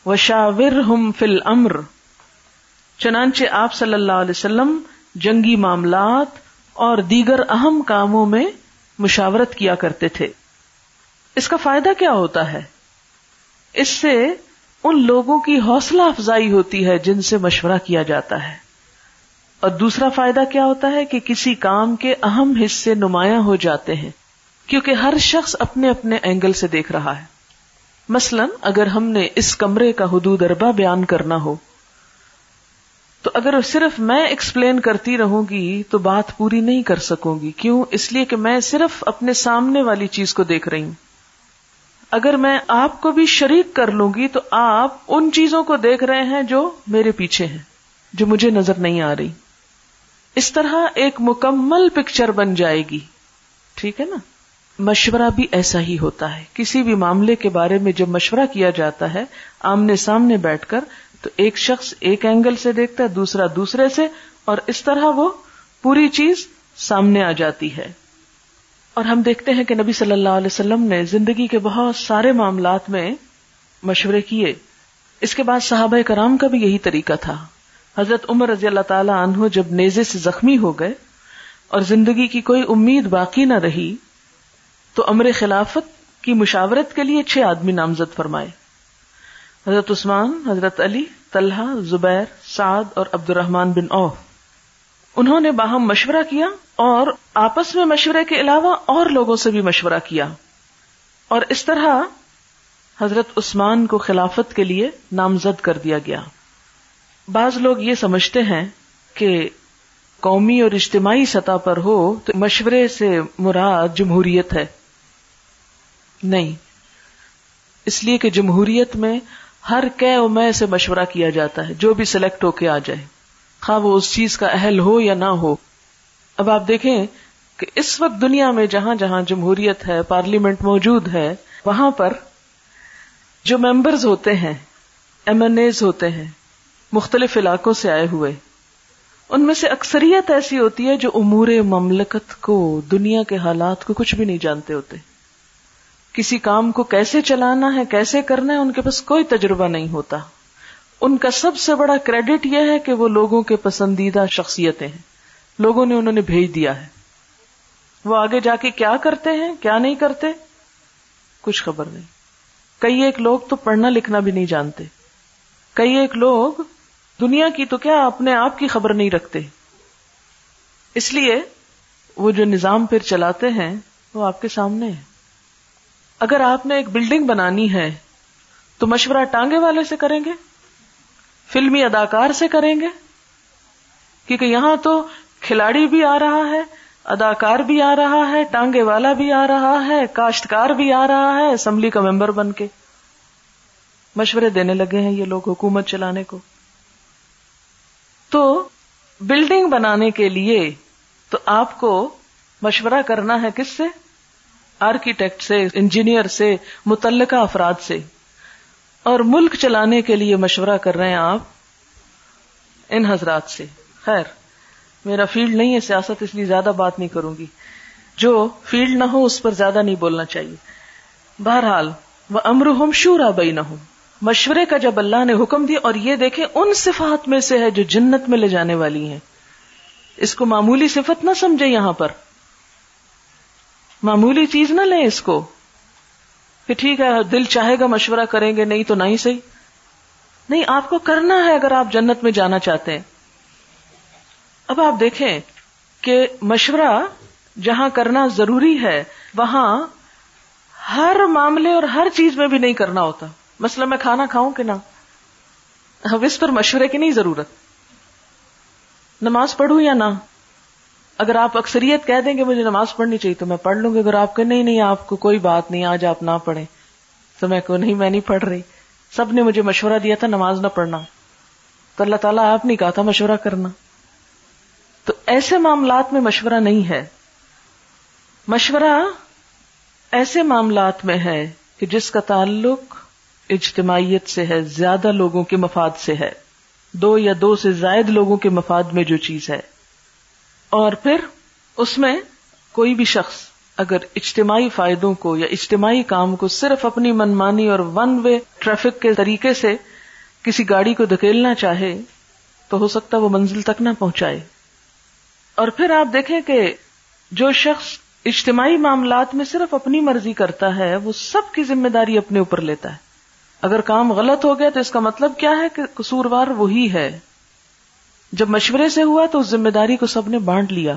وشاور ہم فل امر چنانچہ آپ صلی اللہ علیہ وسلم جنگی معاملات اور دیگر اہم کاموں میں مشاورت کیا کرتے تھے۔ اس کا فائدہ کیا ہوتا ہے؟ اس سے ان لوگوں کی حوصلہ افزائی ہوتی ہے جن سے مشورہ کیا جاتا ہے۔ اور دوسرا فائدہ کیا ہوتا ہے کہ کسی کام کے اہم حصے نمایاں ہو جاتے ہیں۔ کیونکہ ہر شخص اپنے اپنے اینگل سے دیکھ رہا ہے۔ مثلا اگر ہم نے اس کمرے کا حدود اربا بیان کرنا ہو، تو اگر صرف میں ایکسپلین کرتی رہوں گی، تو بات پوری نہیں کر سکوں گی۔ کیوں؟ اس لیے کہ میں صرف اپنے سامنے والی چیز کو دیکھ رہی ہوں۔ اگر میں آپ کو بھی شریک کر لوں گی، تو آپ ان چیزوں کو دیکھ رہے ہیں جو میرے پیچھے ہیں، جو مجھے نظر نہیں آ رہی۔ اس طرح ایک مکمل پکچر بن جائے گی۔ ٹھیک ہے نا؟ مشورہ بھی ایسا ہی ہوتا ہے۔ کسی بھی معاملے کے بارے میں جب مشورہ کیا جاتا ہے، آمنے سامنے بیٹھ کر تو ایک شخص ایک اینگل سے دیکھتا ہے، دوسرا دوسرے سے، اور اس طرح وہ پوری چیز سامنے آ جاتی ہے۔ اور ہم دیکھتے ہیں کہ نبی صلی اللہ علیہ وسلم نے زندگی کے بہت سارے معاملات میں مشورے کیے۔ اس کے بعد صحابہ کرام کا بھی یہی طریقہ تھا۔ حضرت عمر رضی اللہ تعالی عنہ جب نیزے سے زخمی ہو گئے اور زندگی کی کوئی امید باقی نہ رہی تو امر خلافت کی مشاورت کے لیے چھ آدمی نامزد فرمائے۔ حضرت عثمان، حضرت علی، طلحہ، زبیر، سعد اور عبد الرحمان بن اوف انہوں نے باہم مشورہ کیا اور آپس میں مشورے کے علاوہ اور لوگوں سے بھی مشورہ کیا۔ اور اس طرح حضرت عثمان کو خلافت کے لیے نامزد کر دیا گیا۔ بعض لوگ یہ سمجھتے ہیں کہ قومی اور اجتماعی سطح پر ہو تو مشورے سے مراد جمہوریت ہے۔ نہیں۔ اس لیے کہ جمہوریت میں ہر کہ میں سے مشورہ کیا جاتا ہے، جو بھی سلیکٹ ہو کے آ جائے۔ خواہ وہ اس چیز کا اہل ہو یا نہ ہو۔ اب آپ دیکھیں کہ اس وقت دنیا میں جہاں جہاں جمہوریت ہے، پارلیمنٹ موجود ہے، وہاں پر جو ممبرز ہوتے ہیں ایم این ایز ہوتے ہیں، مختلف علاقوں سے آئے ہوئے، ان میں سے اکثریت ایسی ہوتی ہے جو امور مملکت کو، دنیا کے حالات کو کچھ بھی نہیں جانتے ہوتے۔ کسی کام کو کیسے چلانا ہے، کیسے کرنا ہے، ان کے پاس کوئی تجربہ نہیں ہوتا۔ ان کا سب سے بڑا کریڈٹ یہ ہے کہ وہ لوگوں کے پسندیدہ شخصیتیں ہیں۔ لوگوں نے انہوں نے بھیج دیا ہے۔ وہ آگے جا کے کیا کرتے ہیں، کیا نہیں کرتے؟ کچھ خبر نہیں۔ کئی ایک لوگ تو پڑھنا لکھنا بھی نہیں جانتے۔ کئی ایک لوگ دنیا کی تو کیا اپنے آپ کی خبر نہیں رکھتے۔ اس لیے وہ جو نظام پھر چلاتے ہیں، وہ آپ کے سامنے ہے۔ اگر آپ نے ایک بلڈنگ بنانی ہے، تو مشورہ ٹانگے والے سے کریں گے؟ فلمی اداکار سے کریں گے؟ کیونکہ یہاں تو کھلاڑی بھی آ رہا ہے، اداکار بھی آ رہا ہے، ٹانگے والا بھی آ رہا ہے، کاشتکار بھی آ رہا ہے، اسمبلی کا ممبر بن کے۔ مشورے دینے لگے ہیں یہ لوگ حکومت چلانے کو۔ تو بلڈنگ بنانے کے لیے تو آپ کو مشورہ کرنا ہے کس سے؟ آرکیٹیکٹ سے انجینئر سے، متعلقہ افراد سے۔ اور ملک چلانے کے لیے مشورہ کر رہے ہیں آپ ان حضرات سے۔ خیر، میرا فیلڈ نہیں ہے سیاست، اس لیے زیادہ بات نہیں کروں گی۔ جو فیلڈ نہ ہو، اس پر زیادہ نہیں بولنا چاہیے۔ بہرحال وہ امر ہوں شورا بئی نہ ہوں مشورے کا جب اللہ نے حکم دیا، اور یہ دیکھیں، ان صفات میں سے ہے جو جنت میں لے جانے والی ہیں۔ اس کو معمولی صفت نہ سمجھے یہاں پر۔ معمولی چیز نہ لیں اس کو۔ کہ ٹھیک ہے، دل چاہے گا مشورہ کریں گے، نہیں تو نہیں صحیح۔ نہیں، آپ کو کرنا ہے اگر آپ جنت میں جانا چاہتے ہیں۔ اب آپ دیکھیں کہ مشورہ جہاں کرنا ضروری ہے، وہاں ہر معاملے اور ہر چیز میں بھی نہیں کرنا ہوتا۔ مسئلہ میں کھانا کھاؤں کہ نہ؟ اب اس پر مشورے کی نہیں ضرورت۔ نماز پڑھوں یا نہ؟ اگر آپ اکثریت کہہ دیں گے مجھے نماز پڑھنی چاہیے تو میں پڑھ لوں گی، اگر آپ کہ نہیں نہیں، آپ کو کوئی بات نہیں، آج آپ نہ پڑھیں۔ تو میں کو نہیں، میں نہیں پڑھ رہی۔ سب نے مجھے مشورہ دیا تھا، نماز نہ پڑھنا۔ تو اللہ تعالیٰ آپ نے کہا تھا، مشورہ کرنا۔ تو ایسے معاملات میں مشورہ نہیں ہے۔ مشورہ ایسے معاملات میں ہے کہ جس کا تعلق اجتماعیت سے ہے، زیادہ لوگوں کے مفاد سے ہے۔ دو یا دو سے زائد لوگوں کے مفاد میں جو چیز ہے۔ اور پھر اس میں کوئی بھی شخص اگر اجتماعی فائدوں کو یا اجتماعی کام کو صرف اپنی منمانی اور ون وے ٹریفک کے طریقے سے کسی گاڑی کو دھکیلنا چاہے، تو ہو سکتا وہ منزل تک نہ پہنچائے۔ اور پھر آپ دیکھیں کہ جو شخص اجتماعی معاملات میں صرف اپنی مرضی کرتا ہے، وہ سب کی ذمہ داری اپنے اوپر لیتا ہے۔ اگر کام غلط ہو گیا تو اس کا مطلب کیا ہے کہ قصوروار وہی ہے؟ جب مشورے سے ہوا تو اس ذمہ داری کو سب نے بانٹ لیا۔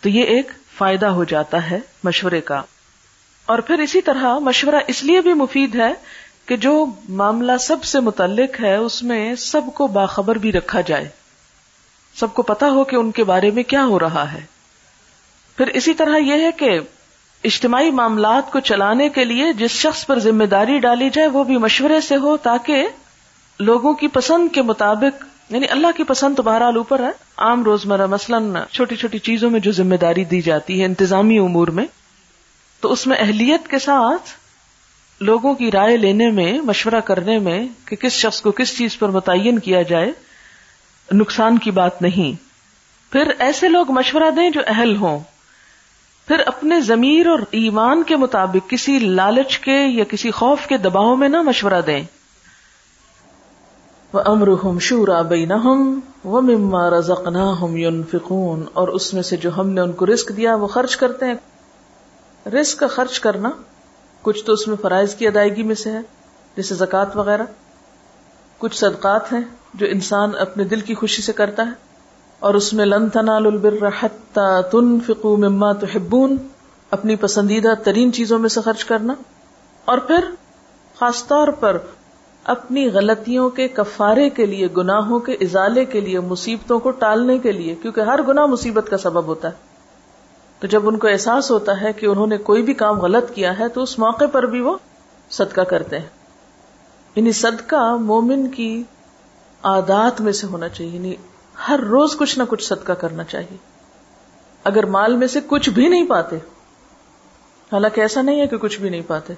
تو یہ ایک فائدہ ہو جاتا ہے مشورے کا۔ اور پھر اسی طرح مشورہ اس لیے بھی مفید ہے کہ جو معاملہ سب سے متعلق ہے اس میں سب کو باخبر بھی رکھا جائے۔ سب کو پتا ہو کہ ان کے بارے میں کیا ہو رہا ہے۔ پھر اسی طرح یہ ہے کہ اجتماعی معاملات کو چلانے کے لیے جس شخص پر ذمہ داری ڈالی جائے وہ بھی مشورے سے ہو تاکہ لوگوں کی پسند کے مطابق یعنی اللہ کی پسند تو بہرحال اوپر ہے۔ عام روزمرہ مثلاً چھوٹی چھوٹی چیزوں میں جو ذمہ داری دی جاتی ہے انتظامی امور میں، تو اس میں اہلیت کے ساتھ لوگوں کی رائے لینے میں، مشورہ کرنے میں کہ کس شخص کو کس چیز پر متعین کیا جائے، نقصان کی بات نہیں۔ پھر ایسے لوگ مشورہ دیں جو اہل ہوں۔ پھر اپنے ضمیر اور ایمان کے مطابق کسی لالچ کے یا کسی خوف کے دباؤ میں نہ مشورہ دیں۔ وہ امر ہم شورا بئی نہ وہ مما رزق نہ فکون اور اس میں سے جو ہم نے ان کو رسک دیا وہ خرچ کرتے ہیں۔ رسک کا خرچ کرنا کچھ تو اس میں فرائض کی ادائیگی میں سے ہے، جیسے زکوٰۃ وغیرہ۔ کچھ صدقات ہیں جو انسان اپنے دل کی خوشی سے کرتا ہے، اور اس میں لن تنال البر حتى تنفقوا مما تحبون، اپنی پسندیدہ ترین چیزوں میں سے خرچ کرنا۔ اور پھر خاص طور پر اپنی غلطیوں کے کفارے کے لیے، گناہوں کے ازالے کے لیے، مصیبتوں کو ٹالنے کے لیے، کیونکہ ہر گناہ مصیبت کا سبب ہوتا ہے۔ تو جب ان کو احساس ہوتا ہے کہ انہوں نے کوئی بھی کام غلط کیا ہے، تو اس موقع پر بھی وہ صدقہ کرتے ہیں۔ یعنی صدقہ مومن کی عادات میں سے ہونا چاہیے یعنی ہر روز کچھ نہ کچھ صدقہ کرنا چاہیے۔ اگر مال میں سے کچھ بھی نہیں پاتے، حالانکہ ایسا نہیں ہے کہ کچھ بھی نہیں پاتے۔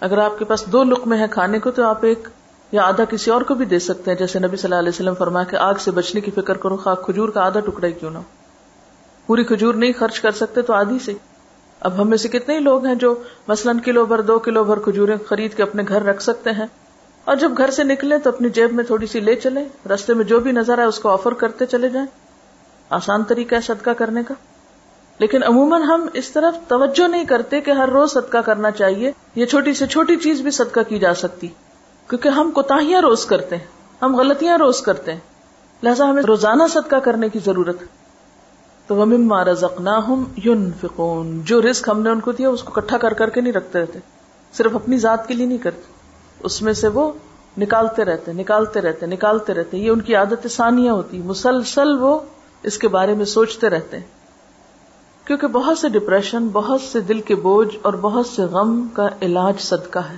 اگر آپ کے پاس دو لقمے ہیں کھانے کو تو آپ ایک یا آدھا کسی اور کو بھی دے سکتے ہیں۔ جیسے نبی صلی اللہ علیہ وسلم فرمایا کہ آگ سے بچنے کی فکر کرو، خاک کھجور کا آدھا ٹکڑا ہی کیوں نہ پوری کھجور نہیں خرچ کر سکتے تو آدھی سے۔ اب ہم میں سے کتنے لوگ ہیں جو مثلاً کلو بھر، دو کلو بھر کھجورے خرید کے اپنے گھر رکھ سکتے ہیں اور جب گھر سے نکلے تو اپنی جیب میں تھوڑی سی لے چلے رستے میں جو بھی نظر آئے اس کو آفر کرتے چلے جائیں۔ آسان طریقہ ہے صدقہ کرنے کا۔ لیکن عموماً ہم اس طرف توجہ نہیں کرتے کہ ہر روز صدقہ کرنا چاہیے یہ چھوٹی سے چھوٹی چیز بھی صدقہ کی جا سکتی۔ کیونکہ ہم کوتاہیاں روز کرتے ہیں، ہم غلطیاں روز کرتے ہیں۔ لہٰذا ہمیں روزانہ صدقہ کرنے کی ضرورت۔ تو وہ مارا زخنا ہوں یون فکون جو رسک ہم نے ان کو دیا، اس کو کٹھا کر کر کے نہیں رکھتے رہتے۔ صرف اپنی ذات کے لیے نہیں کرتے۔ اس میں سے وہ نکالتے رہتے نکالتے رہتے نکالتے رہتے۔ یہ ان کی عادت ثانیہ ہوتی، مسلسل وہ اس کے بارے میں سوچتے رہتے ہیں۔ کیونکہ بہت سے ڈپریشن بہت سے دل کے بوجھ اور بہت سے غم کا علاج صدقہ ہے۔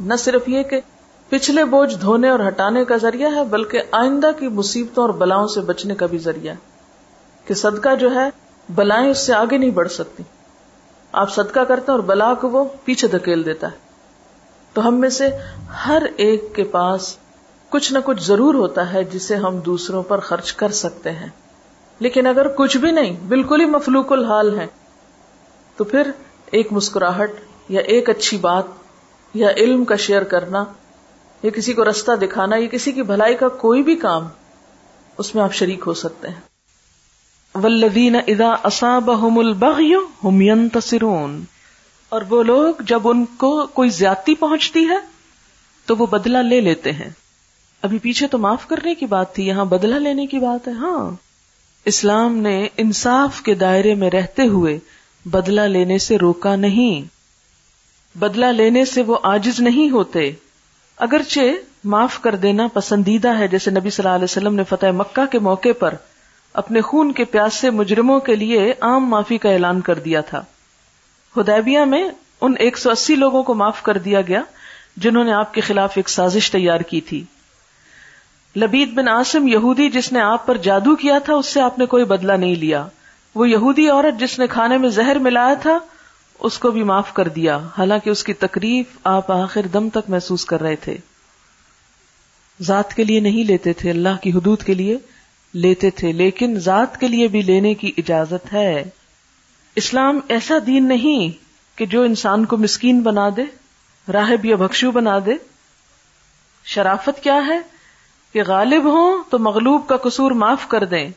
نہ صرف یہ کہ پچھلے بوجھ دھونے اور ہٹانے کا ذریعہ ہے، بلکہ آئندہ کی مصیبتوں اور بلاؤں سے بچنے کا بھی ذریعہ ہے۔ کہ صدقہ جو ہے، بلائیں اس سے آگے نہیں بڑھ سکتی۔ آپ صدقہ کرتے ہیں اور بلا کو وہ پیچھے دھکیل دیتا ہے۔ تو ہم میں سے ہر ایک کے پاس کچھ نہ کچھ ضرور ہوتا ہے جسے ہم دوسروں پر خرچ کر سکتے ہیں۔ لیکن اگر کچھ بھی نہیں، بالکل ہی مفلوق الحال ہے تو پھر ایک مسکراہٹ یا ایک اچھی بات یا علم کا شیئر کرنا، یا کسی کو رستہ دکھانا، یا کسی کی بھلائی کا کوئی بھی کام، اس میں آپ شریک ہو سکتے ہیں۔ ولدین ادا اصابہم البغی ہم ینتصرون اور وہ لوگ جب ان کو کوئی زیادتی پہنچتی ہے، تو وہ بدلہ لے لیتے ہیں۔ ابھی پیچھے تو معاف کرنے کی بات تھی، یہاں بدلہ لینے کی بات ہے ہاں۔ اسلام نے انصاف کے دائرے میں رہتے ہوئے بدلہ لینے سے روکا نہیں۔ بدلہ لینے سے وہ آجز نہیں ہوتے۔ اگرچہ معاف کر دینا پسندیدہ ہے، جیسے نبی صلی اللہ علیہ وسلم نے فتح مکہ کے موقع پر اپنے خون کے پیاس سے مجرموں کے لیے عام معافی کا اعلان کر دیا تھا۔ ہدیبیہ میں ان ایک سو اسی لوگوں کو معاف کر دیا گیا، جنہوں نے آپ کے خلاف ایک سازش تیار کی تھی۔ لبید بن آسم یہودی جس نے آپ پر جادو کیا تھا، اس سے آپ نے کوئی بدلہ نہیں لیا۔ وہ یہودی عورت جس نے کھانے میں زہر ملایا تھا، اس کو بھی معاف کر دیا۔ حالانکہ اس کی تکلیف آپ آخر دم تک محسوس کر رہے تھے۔ ذات کے لیے نہیں لیتے تھے، اللہ کی حدود کے لیے لیتے تھے، لیکن ذات کے لیے بھی لینے کی اجازت ہے۔ اسلام ایسا دین نہیں کہ جو انسان کو مسکین بنا دے، راہب یا بخشو بنا دے۔ شرافت کیا ہے؟ کہ غالب ہوں تو مغلوب کا قصور معاف کر دیں،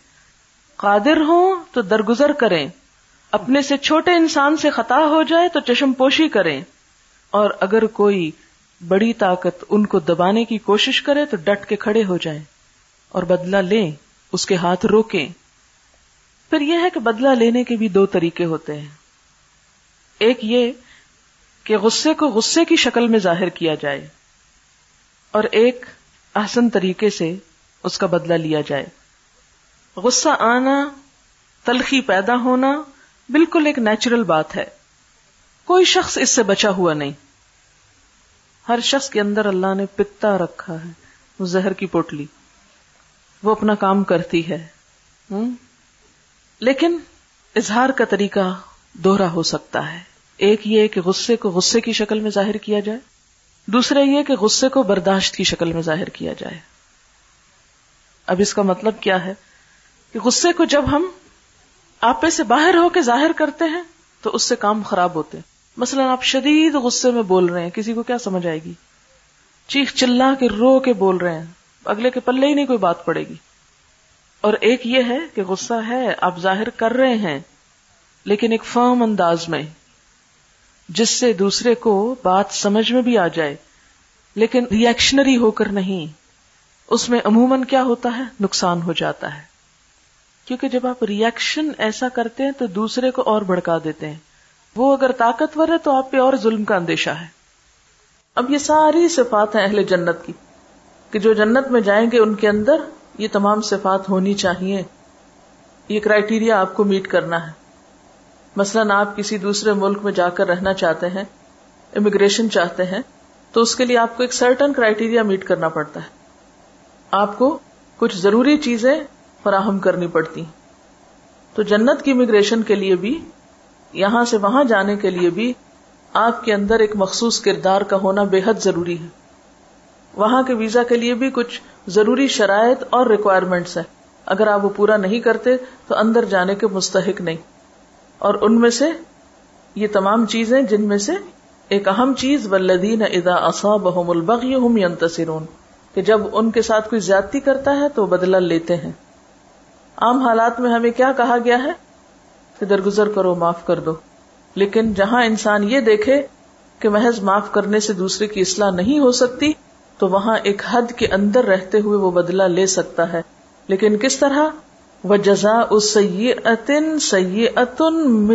قادر ہوں تو درگزر کریں، اپنے سے چھوٹے انسان سے خطا ہو جائے تو چشم پوشی کریں، اور اگر کوئی بڑی طاقت ان کو دبانے کی کوشش کرے تو ڈٹ کے کھڑے ہو جائیں، اور بدلہ لیں، اس کے ہاتھ روکیں۔ پھر یہ ہے کہ بدلہ لینے کے بھی دو طریقے ہوتے ہیں۔ ایک یہ کہ غصے کو غصے کی شکل میں ظاہر کیا جائے، اور ایک احسن طریقے سے اس کا بدلہ لیا جائے۔ غصہ آنا، تلخی پیدا ہونا بالکل ایک نیچرل بات ہے۔ کوئی شخص اس سے بچا ہوا نہیں۔ ہر شخص کے اندر اللہ نے پتا رکھا ہے، وہ زہر کی پوٹلی۔ وہ اپنا کام کرتی ہے۔ لیکن اظہار کا طریقہ دوہرا ہو سکتا ہے۔ ایک یہ کہ غصے کو غصے کی شکل میں ظاہر کیا جائے۔ دوسرا یہ کہ غصے کو برداشت کی شکل میں ظاہر کیا جائے۔ اب اس کا مطلب کیا ہے؟ کہ غصے کو جب ہم آپے سے باہر ہو کے ظاہر کرتے ہیں، تو اس سے کام خراب ہوتے ہیں۔ مثلا آپ شدید غصے میں بول رہے ہیں، کسی کو کیا سمجھ آئے گی؟ چیخ چلا کے رو کے بول رہے ہیں۔ اگلے کے پلے ہی نہیں کوئی بات پڑے گی۔ اور ایک یہ ہے کہ غصہ ہے، آپ ظاہر کر رہے ہیں، لیکن ایک فرم انداز میں جس سے دوسرے کو بات سمجھ میں بھی آ جائے، لیکن ریئیکشنری ہو کر نہیں۔ اس میں عموماً کیا ہوتا ہے؟ نقصان ہو جاتا ہے۔ کیونکہ جب آپ ریئیکشن ایسا کرتے ہیں تو دوسرے کو اور بھڑکا دیتے ہیں۔ وہ اگر طاقتور ہے تو آپ پہ اور ظلم کا اندیشہ ہے۔ اب یہ ساری صفات ہیں اہل جنت کی، کہ جو جنت میں جائیں گے ان کے اندر یہ تمام صفات ہونی چاہیے۔ یہ کرائٹیریا آپ کو میٹ کرنا ہے۔ مثلاً آپ کسی دوسرے ملک میں جا کر رہنا چاہتے ہیں امیگریشن چاہتے ہیں، تو اس کے لیے آپ کو ایک سرٹن کرائٹیریا میٹ کرنا پڑتا ہے۔ آپ کو کچھ ضروری چیزیں فراہم کرنی پڑتی۔ تو جنت کی امیگریشن کے لیے بھی، یہاں سے وہاں جانے کے لیے بھی آپ کے اندر ایک مخصوص کردار کا ہونا بے حد ضروری ہے۔ وہاں کے ویزا کے لیے بھی کچھ ضروری شرائط اور ریکوائرمنٹس ہیں۔ اگر آپ وہ پورا نہیں کرتے، تو اندر جانے کے مستحق نہیں۔ اور ان میں سے یہ تمام چیزیں جن میں سے ایک اہم چیز ولدین ادا اصابہم البغی ہم ینتصرون، کہ جب ان کے ساتھ کوئی زیادتی کرتا ہے تو بدلہ لیتے ہیں۔ عام حالات میں ہمیں کیا کہا گیا ہے؟ کہ درگزر کرو، معاف کر دو۔ لیکن جہاں انسان یہ دیکھے کہ محض معاف کرنے سے دوسرے کی اصلاح نہیں ہو سکتی، تو وہاں ایک حد کے اندر رہتے ہوئے وہ بدلہ لے سکتا ہے۔ لیکن کس طرح؟ وہ جزا اس اتن سی اتن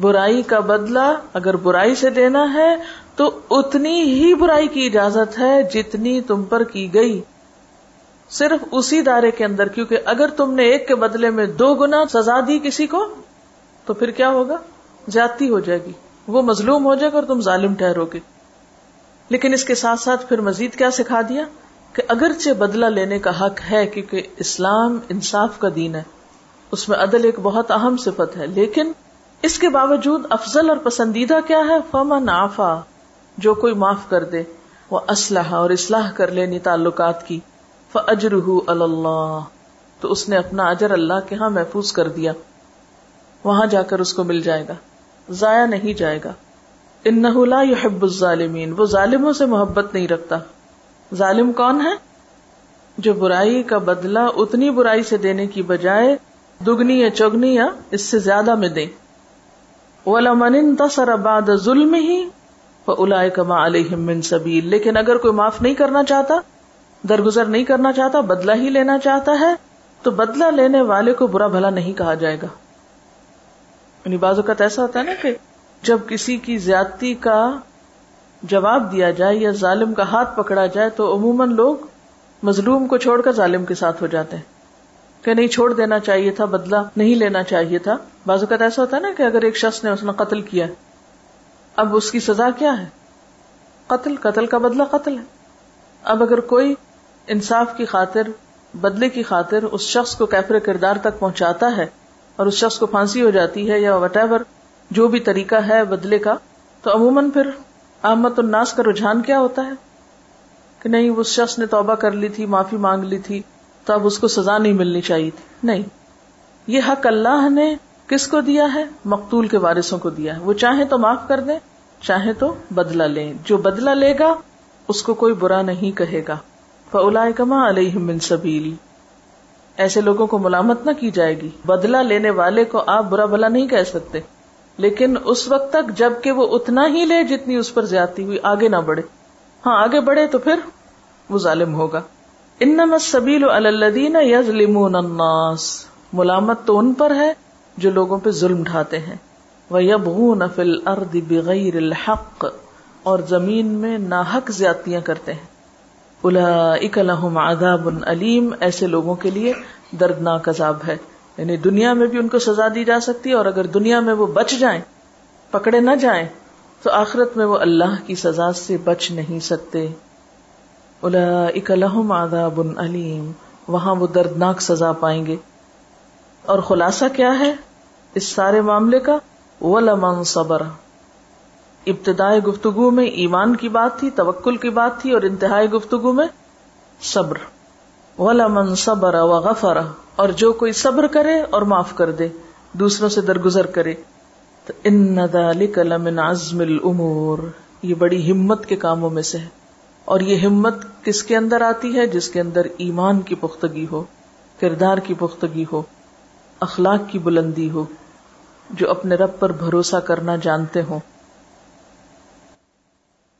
برائی کا بدلہ اگر برائی سے دینا ہے تو اتنی ہی برائی کی اجازت ہے جتنی تم پر کی گئی۔ صرف اسی دائرے کے اندر، کیونکہ اگر تم نے ایک کے بدلے میں دو گنا سزا دی کسی کو، تو پھر کیا ہوگا؟ زیادتی ہو جائے گی۔ وہ مظلوم ہو جائے گا اور تم ظالم ٹھہرو گے۔ لیکن اس کے ساتھ ساتھ پھر مزید کیا سکھا دیا؟ کہ اگرچہ بدلہ لینے کا حق ہے کیونکہ اسلام انصاف کا دین ہے، اس میں عدل ایک بہت اہم صفت ہے، لیکن اس کے باوجود افضل اور پسندیدہ کیا ہے؟ فمن آفا جو کوئی معاف کر دے وہ اسلحہ اور اصلاح کر لینی تعلقات کی فجر اللہ تو اس نے اپنا اجر اللہ کے ہاں محفوظ کر دیا۔ وہاں جا کر اس کو مل جائے گا، ضائع نہیں جائے گا۔ ان لا يحب الظالمین وہ ظالموں سے محبت نہیں رکھتا۔ ظالم کون ہے جو برائی کا بدلہ اتنی برائی سے دینے کی بجائے دگنی یا چگنی یا اس سے زیادہ میں دے۔ وَلَمَنِ انتصر بعد ظلم ہی الا کما علیہ سبیل لیکن اگر کوئی معاف نہیں کرنا چاہتا، درگزر نہیں کرنا چاہتا، بدلہ ہی لینا چاہتا ہے، تو بدلہ لینے والے کو برا بھلا نہیں کہا جائے گا۔ یعنی بعض اوقات ایسا ہوتا ہے نا کہ جب کسی کی زیادتی کا جواب دیا جائے یا ظالم کا ہاتھ پکڑا جائے تو عموماً لوگ مظلوم کو چھوڑ کر ظالم کے ساتھ ہو جاتے ہیں۔ کہ نہیں چھوڑ دینا چاہیے تھا، بدلہ نہیں لینا چاہیے تھا۔ بعض اوقات ایسا ہوتا ہے نا کہ اگر ایک شخص نے اس نے قتل کیا اب اس کی سزا کیا ہے؟ قتل قتل کا بدلہ قتل ہے۔ اب اگر کوئی انصاف کی خاطر، بدلے کی خاطر اس شخص کو کیفر کردار تک پہنچاتا ہے اور اس شخص کو پھانسی ہو جاتی ہے یا وٹ ایور جو بھی طریقہ ہے بدلے کا، تو عموماً پھر احمد الناس کا رجحان کیا ہوتا ہے؟ کہ نہیں اس شخص نے توبہ کر لی تھی، معافی مانگ لی تھی، تو اب اس کو سزا نہیں ملنی چاہیے تھی۔ نہیں۔ یہ حق اللہ نے کس کو دیا ہے؟ مقتول کے وارثوں کو دیا ہے۔ وہ چاہے تو معاف کر دیں چاہے تو بدلا لیں۔ جو بدلا لے گا، اس کو کوئی برا نہیں کہے گا۔ فلا کما علیہ سبیل ایسے لوگوں کو ملامت نہ کی جائے گی۔ بدلا لینے والے کو آپ برا بلا نہیں کہہ سکتے۔ لیکن اس وقت تک جبکہ وہ اتنا ہی لے جتنی اس پر زیادتی ہوئی، آگے نہ بڑھے۔ ہاں آگے بڑھے تو پھر وہ ظالم ہوگا۔ ان سبیل الدین یزلمون الناس۔ ملامت تو ان پر ہے جو لوگوں پہ ظلم ڈھاتے ہیں۔ وہ یب نفل ارد بغیر الحق اور زمین میں ناحق زیادتیاں کرتے ہیں۔ اکلحم آداب علیم، ایسے لوگوں کے لیے دردناک عذاب ہے۔ یعنی دنیا میں بھی ان کو سزا دی جا سکتی ہے اور اگر دنیا میں وہ بچ جائیں، پکڑے نہ جائیں، تو آخرت میں وہ اللہ کی سزا سے بچ نہیں سکتے۔ الا اکلحم آداب علیم، وہاں وہ دردناک سزا پائیں گے۔ اور خلاصہ کیا ہے اس سارے معاملے کا؟ وہ لمن صبر۔ ابتدائی گفتگو میں ایمان کی بات تھی، توکل کی بات تھی اور انتہائی گفتگو میں صبر۔ و لمن صبر و غفر اور جو کوئی صبر کرے اور معاف کر دے، دوسروں سے درگزر کرے۔ تو ان لمن عزم الامور، یہ بڑی ہمت کے کاموں میں سے ہے۔ اور یہ ہمت کس کے اندر آتی ہے؟ جس کے اندر ایمان کی پختگی ہو، کردار کی پختگی ہو، اخلاق کی بلندی ہو، جو اپنے رب پر بھروسہ کرنا جانتے ہوں۔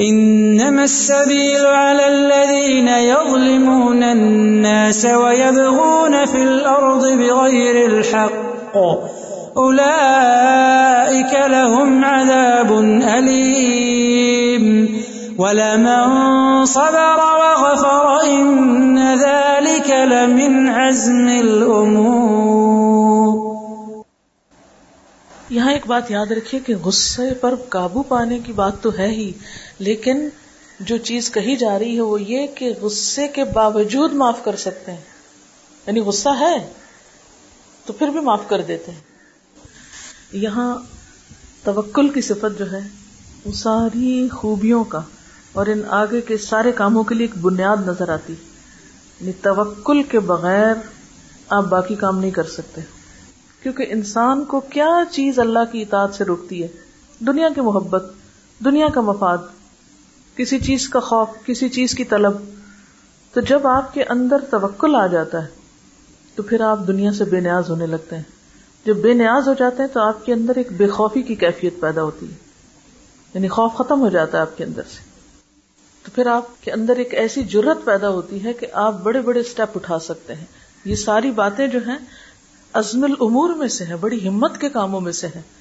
إنما السبيل على الذين يظلمون الناس ويبغون في الأرض بغير الحق. أولئك لهم عذاب أليم. ولمن صبر وغفر إن ذلك لمن عزم الأمور. یہاں ایک بات یاد رکھیے کہ غصے پر قابو پانے کی بات تو ہے ہی لیکن جو چیز کہی جا رہی ہے وہ یہ کہ غصے کے باوجود معاف کر سکتے ہیں۔ یعنی غصہ ہے تو پھر بھی معاف کر دیتے ہیں۔ یہاں توکل کی صفت جو ہے وہ ساری خوبیوں کا اور ان آگے کے سارے کاموں کے لیے ایک بنیاد نظر آتی۔ یعنی توکل کے بغیر آپ باقی کام نہیں کر سکتے۔ کیونکہ انسان کو کیا چیز اللہ کی اطاعت سے روکتی ہے؟ دنیا کی محبت، دنیا کا مفاد کسی چیز کا خوف، کسی چیز کی طلب، تو جب آپ کے اندر توکل آ جاتا ہے، تو پھر آپ دنیا سے بے نیاز ہونے لگتے ہیں۔ جب بے نیاز ہو جاتے ہیں، تو آپ کے اندر ایک بے خوفی کی کیفیت پیدا ہوتی ہے۔ یعنی خوف ختم ہو جاتا ہے آپ کے اندر سے۔ تو پھر آپ کے اندر ایک ایسی جرت پیدا ہوتی ہے کہ آپ بڑے بڑے اسٹیپ اٹھا سکتے ہیں۔ یہ ساری باتیں جو ہیں ازم العمور میں سے ہے بڑی ہمت کے کاموں میں سے ہے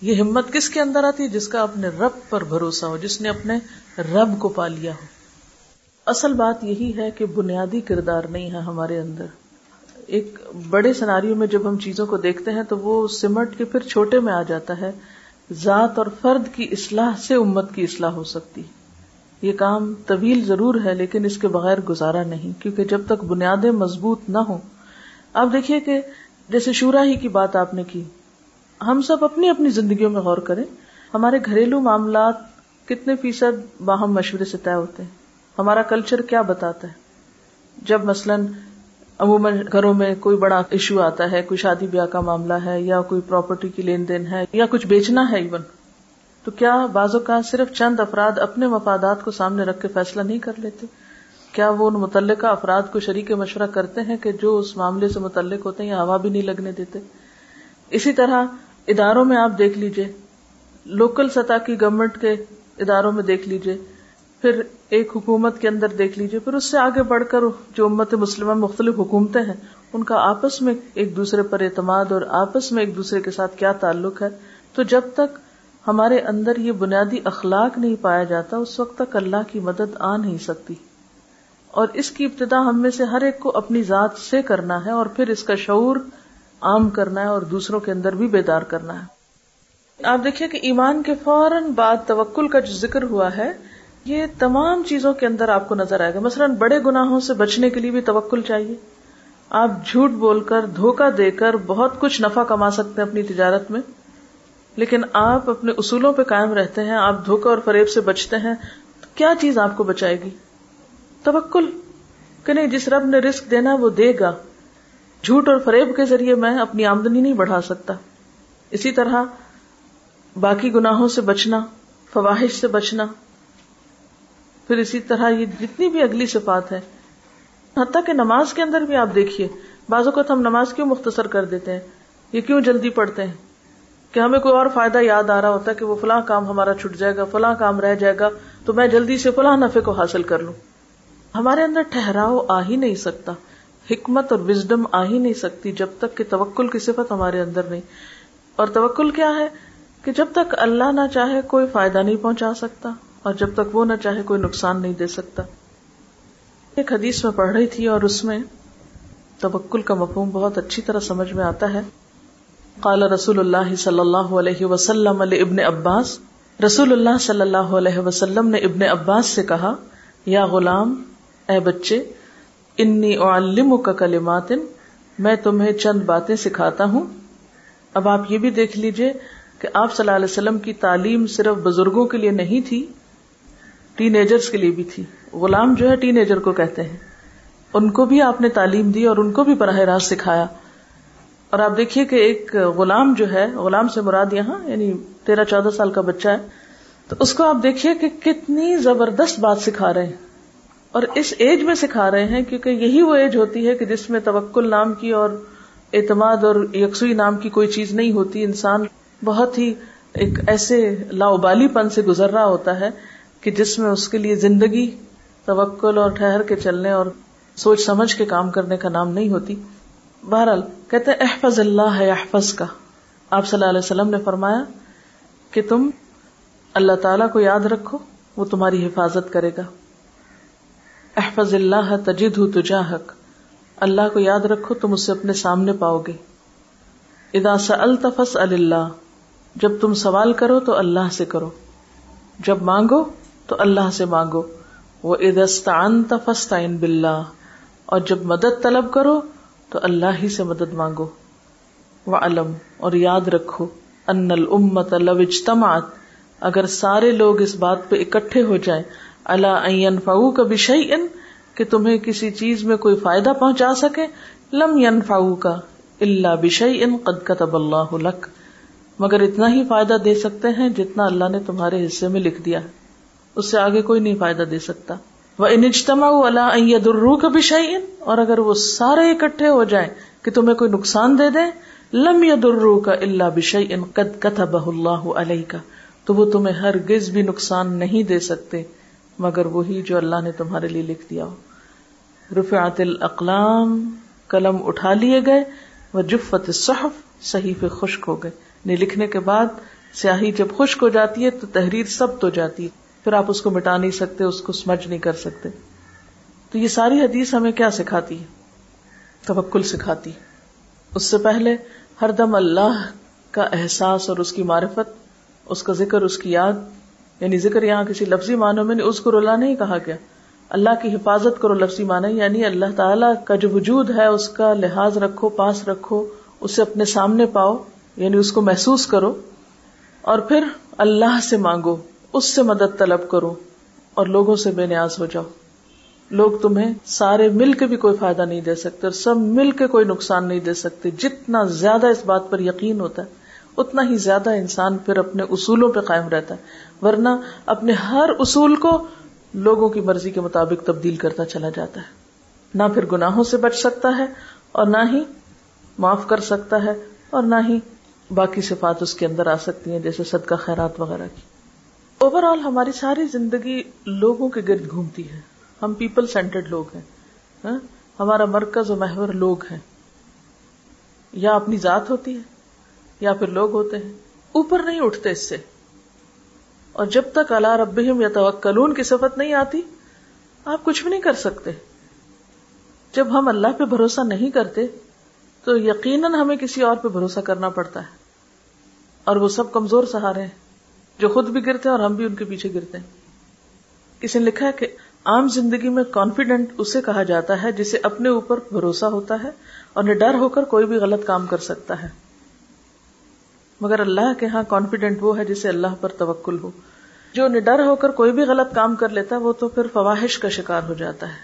یہ ہمت کس کے اندر آتی ہے؟ جس کا اپنے رب پر بھروسہ ہو، جس نے اپنے رب کو پا لیا ہو۔ اصل بات یہی ہے کہ بنیادی کردار نہیں ہے ہمارے اندر۔ ایک بڑے سناریوں میں جب ہم چیزوں کو دیکھتے ہیں تو وہ سمٹ کے پھر چھوٹے میں آ جاتا ہے۔ ذات اور فرد کی اصلاح سے امت کی اصلاح ہو سکتی۔ یہ کام طویل ضرور ہے، لیکن اس کے بغیر گزارا نہیں، کیونکہ جب تک بنیادیں مضبوط نہ ہوں۔ آپ دیکھیے کہ جیسے شورا ہی کی بات آپ نے کی۔ ہم سب اپنی اپنی زندگیوں میں غور کریں، ہمارے گھریلو معاملات کتنے فیصد باہم مشورے سے طے ہوتے ہیں؟ ہمارا کلچر کیا بتاتا ہے؟ جب مثلاً عموماً گھروں میں کوئی بڑا ایشو آتا ہے، کوئی شادی بیاہ کا معاملہ ہے، یا کوئی پراپرٹی کی لین دین ہے، یا کچھ بیچنا ہے ایون تو کیا بازو کا صرف چند افراد اپنے مفادات کو سامنے رکھ کے فیصلہ نہیں کر لیتے؟ کیا وہ ان متعلقہ افراد کو شریک مشورہ کرتے ہیں کہ جو اس معاملے سے متعلق ہوتے ہیں یا ہوا بھی نہیں لگنے دیتے؟ اسی طرح اداروں میں آپ دیکھ لیجیے لوکل سطح کی گورنمنٹ کے اداروں میں دیکھ لیجیے پھر ایک حکومت کے اندر دیکھ لیجیے پھر اس سے آگے بڑھ کر جو امت مسلمہ مختلف حکومتیں ہیں، ان کا آپس میں ایک دوسرے پر اعتماد اور آپس میں ایک دوسرے کے ساتھ کیا تعلق ہے؟ تو جب تک ہمارے اندر یہ بنیادی اخلاق نہیں پایا جاتا، اس وقت تک اللہ کی مدد آ نہیں سکتی۔ اور اس کی ابتدا ہم میں سے ہر ایک کو اپنی ذات سے کرنا ہے اور پھر اس کا شعور عام کرنا ہے اور دوسروں کے اندر بھی بیدار کرنا ہے۔ آپ دیکھیے کہ ایمان کے فوراً بعد توکل کا جو ذکر ہوا ہے، یہ تمام چیزوں کے اندر آپ کو نظر آئے گا۔ مثلاً بڑے گناہوں سے بچنے کے لیے بھی توکل چاہیے۔ آپ جھوٹ بول کر دھوکا دے کر بہت کچھ نفع کما سکتے ہیں اپنی تجارت میں، لیکن آپ اپنے اصولوں پہ قائم رہتے ہیں، آپ دھوکا اور فریب سے بچتے ہیں، تو کیا چیز آپ کو بچائے گی؟ توکل۔ کہ نہیں، جس رب نے رسک دینا وہ دے گا۔ جھوٹ اور فریب کے ذریعے میں اپنی آمدنی نہیں بڑھا سکتا۔ اسی طرح باقی گناہوں سے بچنا، فواہش سے بچنا۔ پھر اسی طرح یہ جتنی بھی اگلی صفات ہے حتیٰ کہ نماز کے اندر بھی آپ دیکھیے، بعض اوقات ہم نماز کیوں مختصر کر دیتے ہیں؟ یہ کیوں جلدی پڑھتے ہیں؟ کہ ہمیں کوئی اور فائدہ یاد آ رہا ہوتا ہے کہ وہ فلاں کام ہمارا چھٹ جائے گا، فلاں کام رہ جائے گا، تو میں جلدی سے فلاں نفے کو حاصل کر لوں۔ ہمارے اندر ٹھہراؤ آ ہی نہیں سکتا۔ حکمت اور وزڈم آ ہی نہیں سکتی جب تک کہ توکل کی صفت ہمارے اندر نہیں۔ اور توکل کیا ہے؟ کہ جب تک اللہ نہ چاہے کوئی فائدہ نہیں پہنچا سکتا اور جب تک وہ نہ چاہے کوئی نقصان نہیں دے سکتا۔ ایک حدیث میں پڑھ رہی تھی اور اس میں توکل کا مفہوم بہت اچھی طرح سمجھ میں آتا ہے۔ قال رسول اللہ صلی اللہ علیہ وسلم ابن عباس۔ رسول اللہ صلی اللہ علیہ وسلم نے ابن عباس سے کہا، یا غلام، اے بچے انی کا کلمات میں تمہیں چند باتیں سکھاتا ہوں۔ اب آپ یہ بھی دیکھ لیجیے کہ آپ صلی اللہ علیہ وسلم کی تعلیم صرف بزرگوں کے لیے نہیں تھی ٹین ایجرس کے لیے بھی تھی۔ غلام جو ہے ٹین ایجر کو کہتے ہیں۔ ان کو بھی آپ نے تعلیم دی اور ان کو بھی براہ راست سکھایا۔ اور آپ دیکھیے کہ ایک غلام جو ہے غلام سے مراد یہاں یعنی تیرہ چودہ سال کا بچہ ہے تو اس کو آپ دیکھیے کہ کتنی زبردست بات سکھا رہے ہیں۔ اور اس ایج میں سکھا رہے ہیں کیونکہ یہی وہ ایج ہوتی ہے کہ جس میں توکل نام کی اور اعتماد اور یکسوئی نام کی کوئی چیز نہیں ہوتی۔ انسان بہت ہی ایک ایسے لاؤبالی پن سے گزر رہا ہوتا ہے کہ جس میں اس کے لیے زندگی، توکل اور ٹھہر کے چلنے اور سوچ سمجھ کے کام کرنے کا نام نہیں ہوتی۔ بہرحال کہتے احفظ اللہ ہے احفظ کا۔ آپ صلی اللہ علیہ وسلم نے فرمایا کہ تم اللہ تعالی کو یاد رکھو، وہ تمہاری حفاظت کرے گا۔ احفظ اللہ تجد تجاہک۔ اللہ کو یاد رکھو، تم اسے اپنے سامنے پاؤ گے۔ ادا سلطفس اللہ۔ جب تم سوال کرو تو اللہ سے کرو۔ جب مانگو تو اللہ سے مانگو۔ وہ ادستان تفسطین بلّہ اور جب مدد طلب کرو تو اللہ ہی سے مدد مانگو۔ وہ علم اور یاد رکھو ان الامت لو اجتماعت اگر سارے لوگ اس بات پہ اکٹھے ہو جائیں اللہ این فاؤ کا بشئی ان کہ تمہیں کسی چیز میں کوئی فائدہ پہنچا سکے۔ لم ین فاؤ کا اللہ بشئی ان قد کتب اللہ لک مگر اتنا ہی فائدہ دے سکتے ہیں جتنا اللہ نے تمہارے حصے میں لکھ دیا۔ اس سے آگے کوئی نہیں فائدہ دے سکتا۔ وہ ان اجتماع اللہ درو کا بھی شعین اور اگر وہ سارے اکٹھے ہو جائیں کہ تمہیں کوئی نقصان دے دیں، لم یا درو کا اللہ بشئی ان قد کتھ بہ اللہ علیہ کا تو وہ تمہیں ہر گز بھی نقصان نہیں دے سکتے۔ مگر وہی جو اللہ نے تمہارے لیے لکھ دیا ہو۔ رفعت الاقلام، قلم اٹھا لیے گئے وہ جفت صحف صحیح خشک ہو گئے۔ نہیں لکھنے کے بعد سیاہی جب خشک ہو جاتی ہے تو تحریر سب تو جاتی ہے۔ پھر آپ اس کو مٹا نہیں سکتے، اس کو سمجھ نہیں کر سکتے۔ تو یہ ساری حدیث ہمیں کیا سکھاتی ہے؟ توکل سکھاتی اس سے پہلے ہر دم اللہ کا احساس اور اس کی معرفت، اس کا ذکر، اس کی یاد یعنی ذکر یہاں کسی لفظی معنوں میں اس کو رولا نہیں کہا گیا۔ اللہ کی حفاظت کرو لفظی معنی یعنی اللہ تعالیٰ کا جو وجود ہے، اس کا لحاظ رکھو، پاس رکھو، اسے اپنے سامنے پاؤ یعنی اس کو محسوس کرو۔ اور پھر اللہ سے مانگو، اس سے مدد طلب کرو، اور لوگوں سے بے نیاز ہو جاؤ۔ لوگ تمہیں سارے مل کے بھی کوئی فائدہ نہیں دے سکتے، اور سب مل کے کوئی نقصان نہیں دے سکتے، جتنا زیادہ اس بات پر یقین ہوتا ہے۔ اتنا ہی زیادہ انسان پھر اپنے اصولوں پہ قائم رہتا ہے۔ ورنہ اپنے ہر اصول کو لوگوں کی مرضی کے مطابق تبدیل کرتا چلا جاتا ہے۔ نہ پھر گناہوں سے بچ سکتا ہے اور نہ ہی معاف کر سکتا ہے اور نہ ہی باقی صفات اس کے اندر آ سکتی ہیں جیسے صدقہ، خیرات وغیرہ کی۔ اوور آل ہماری ساری زندگی لوگوں کے گرد گھومتی ہے۔ ہم پیپل سینٹرڈ لوگ ہیں۔ ہاں؟ ہمارا مرکز و محور لوگ ہیں۔ یا اپنی ذات ہوتی ہے۔ یا پھر لوگ ہوتے ہیں۔ اوپر نہیں اٹھتے اس سے۔ اور جب تک اللہ ربہم یا توکلون کی صفت نہیں آتی، آپ کچھ بھی نہیں کر سکتے۔ جب ہم اللہ پہ بھروسہ نہیں کرتے، تو یقیناً ہمیں کسی اور پہ بھروسہ کرنا پڑتا ہے۔ اور وہ سب کمزور سہارے ہیں، جو خود بھی گرتے ہیں اور ہم بھی ان کے پیچھے گرتے ہیں۔ کسی نے لکھا ہے کہ عام زندگی میں کانفیڈنٹ اسے کہا جاتا ہے جسے اپنے اوپر بھروسہ ہوتا ہے اور نڈر ہو کر کوئی بھی غلط کام کر سکتا ہے۔ مگر اللہ کے ہاں کانفیڈنٹ وہ ہے جسے اللہ پر توکل ہو۔ جو نڈر ہو کر کوئی بھی غلط کام کر لیتا ہے، وہ تو پھر فواہش کا شکار ہو جاتا ہے۔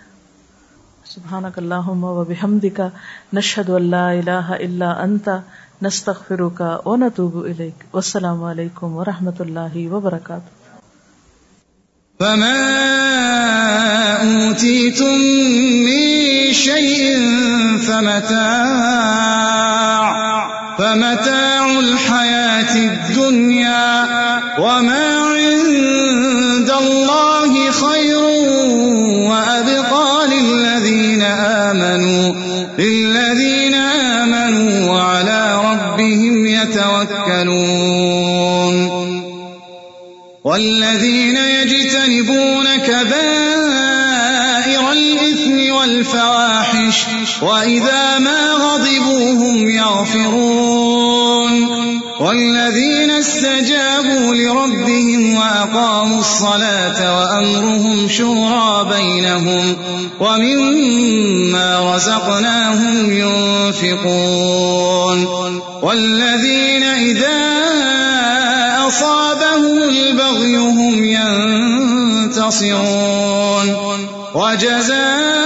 سبحانک اللہم و بحمدک، نشہد اللہ الہ الا انتا نستغفرک و نتوب الیک۔ والسلام علیکم ورحمۃ اللہ وبرکاتہ۔ فما أوتيتم من شيء فمتاع۔ فمتاع الحياة الدنيا وما عند الله خير وأبقى للذين آمنوا للذين آمنوا وعلى ربهم يتوكلون والذين يجتنبون كبائر الإثم والفواحش وإذا ما غضبوا هم يغفرون والذين استجابوا لربهم وأقاموا الصلاة وأمرهم شورى بينهم ومما رزقناهم ينفقون والذين إذا أصابهم البغي هم ينتصرون وجزاء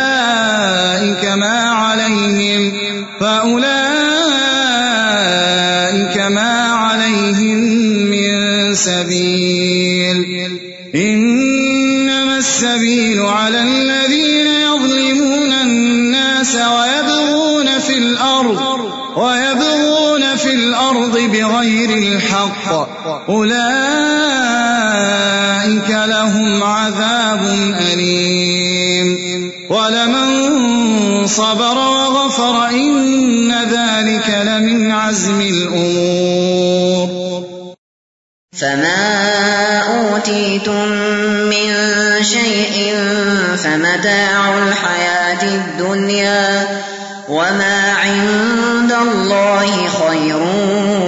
من سبيل. إنما السبيل على الذين يظلمون الناس ويبغون في الأرض، ويبغون في الأرض بغير الحق. أولئك لهم عذاب أليم. ولمن صبر وغفر إن ذلك لمن عزم الأمور. فما أوتيتم من شيء فمتاع الحياة الدنيا وما عند الله خير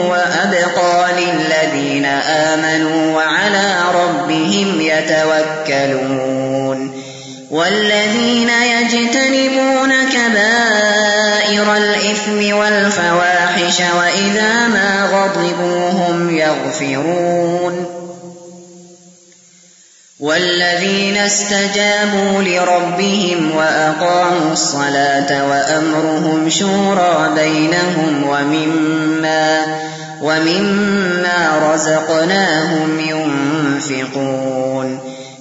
وأبقى للذين آمنوا وعلى ربهم يتوكلون والذين يجتنبون كبائر الإثم والفواحش وإذا ما غضبوا هم يغفرون. والذين استجابوا لربهم وأقاموا الصلاة وأمرهم شورى بينهم ومما ومما رزقناهم ينفقون.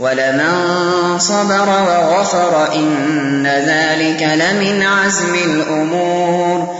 ولمن صبر وغفر إن ذلك لمن عزم الأمور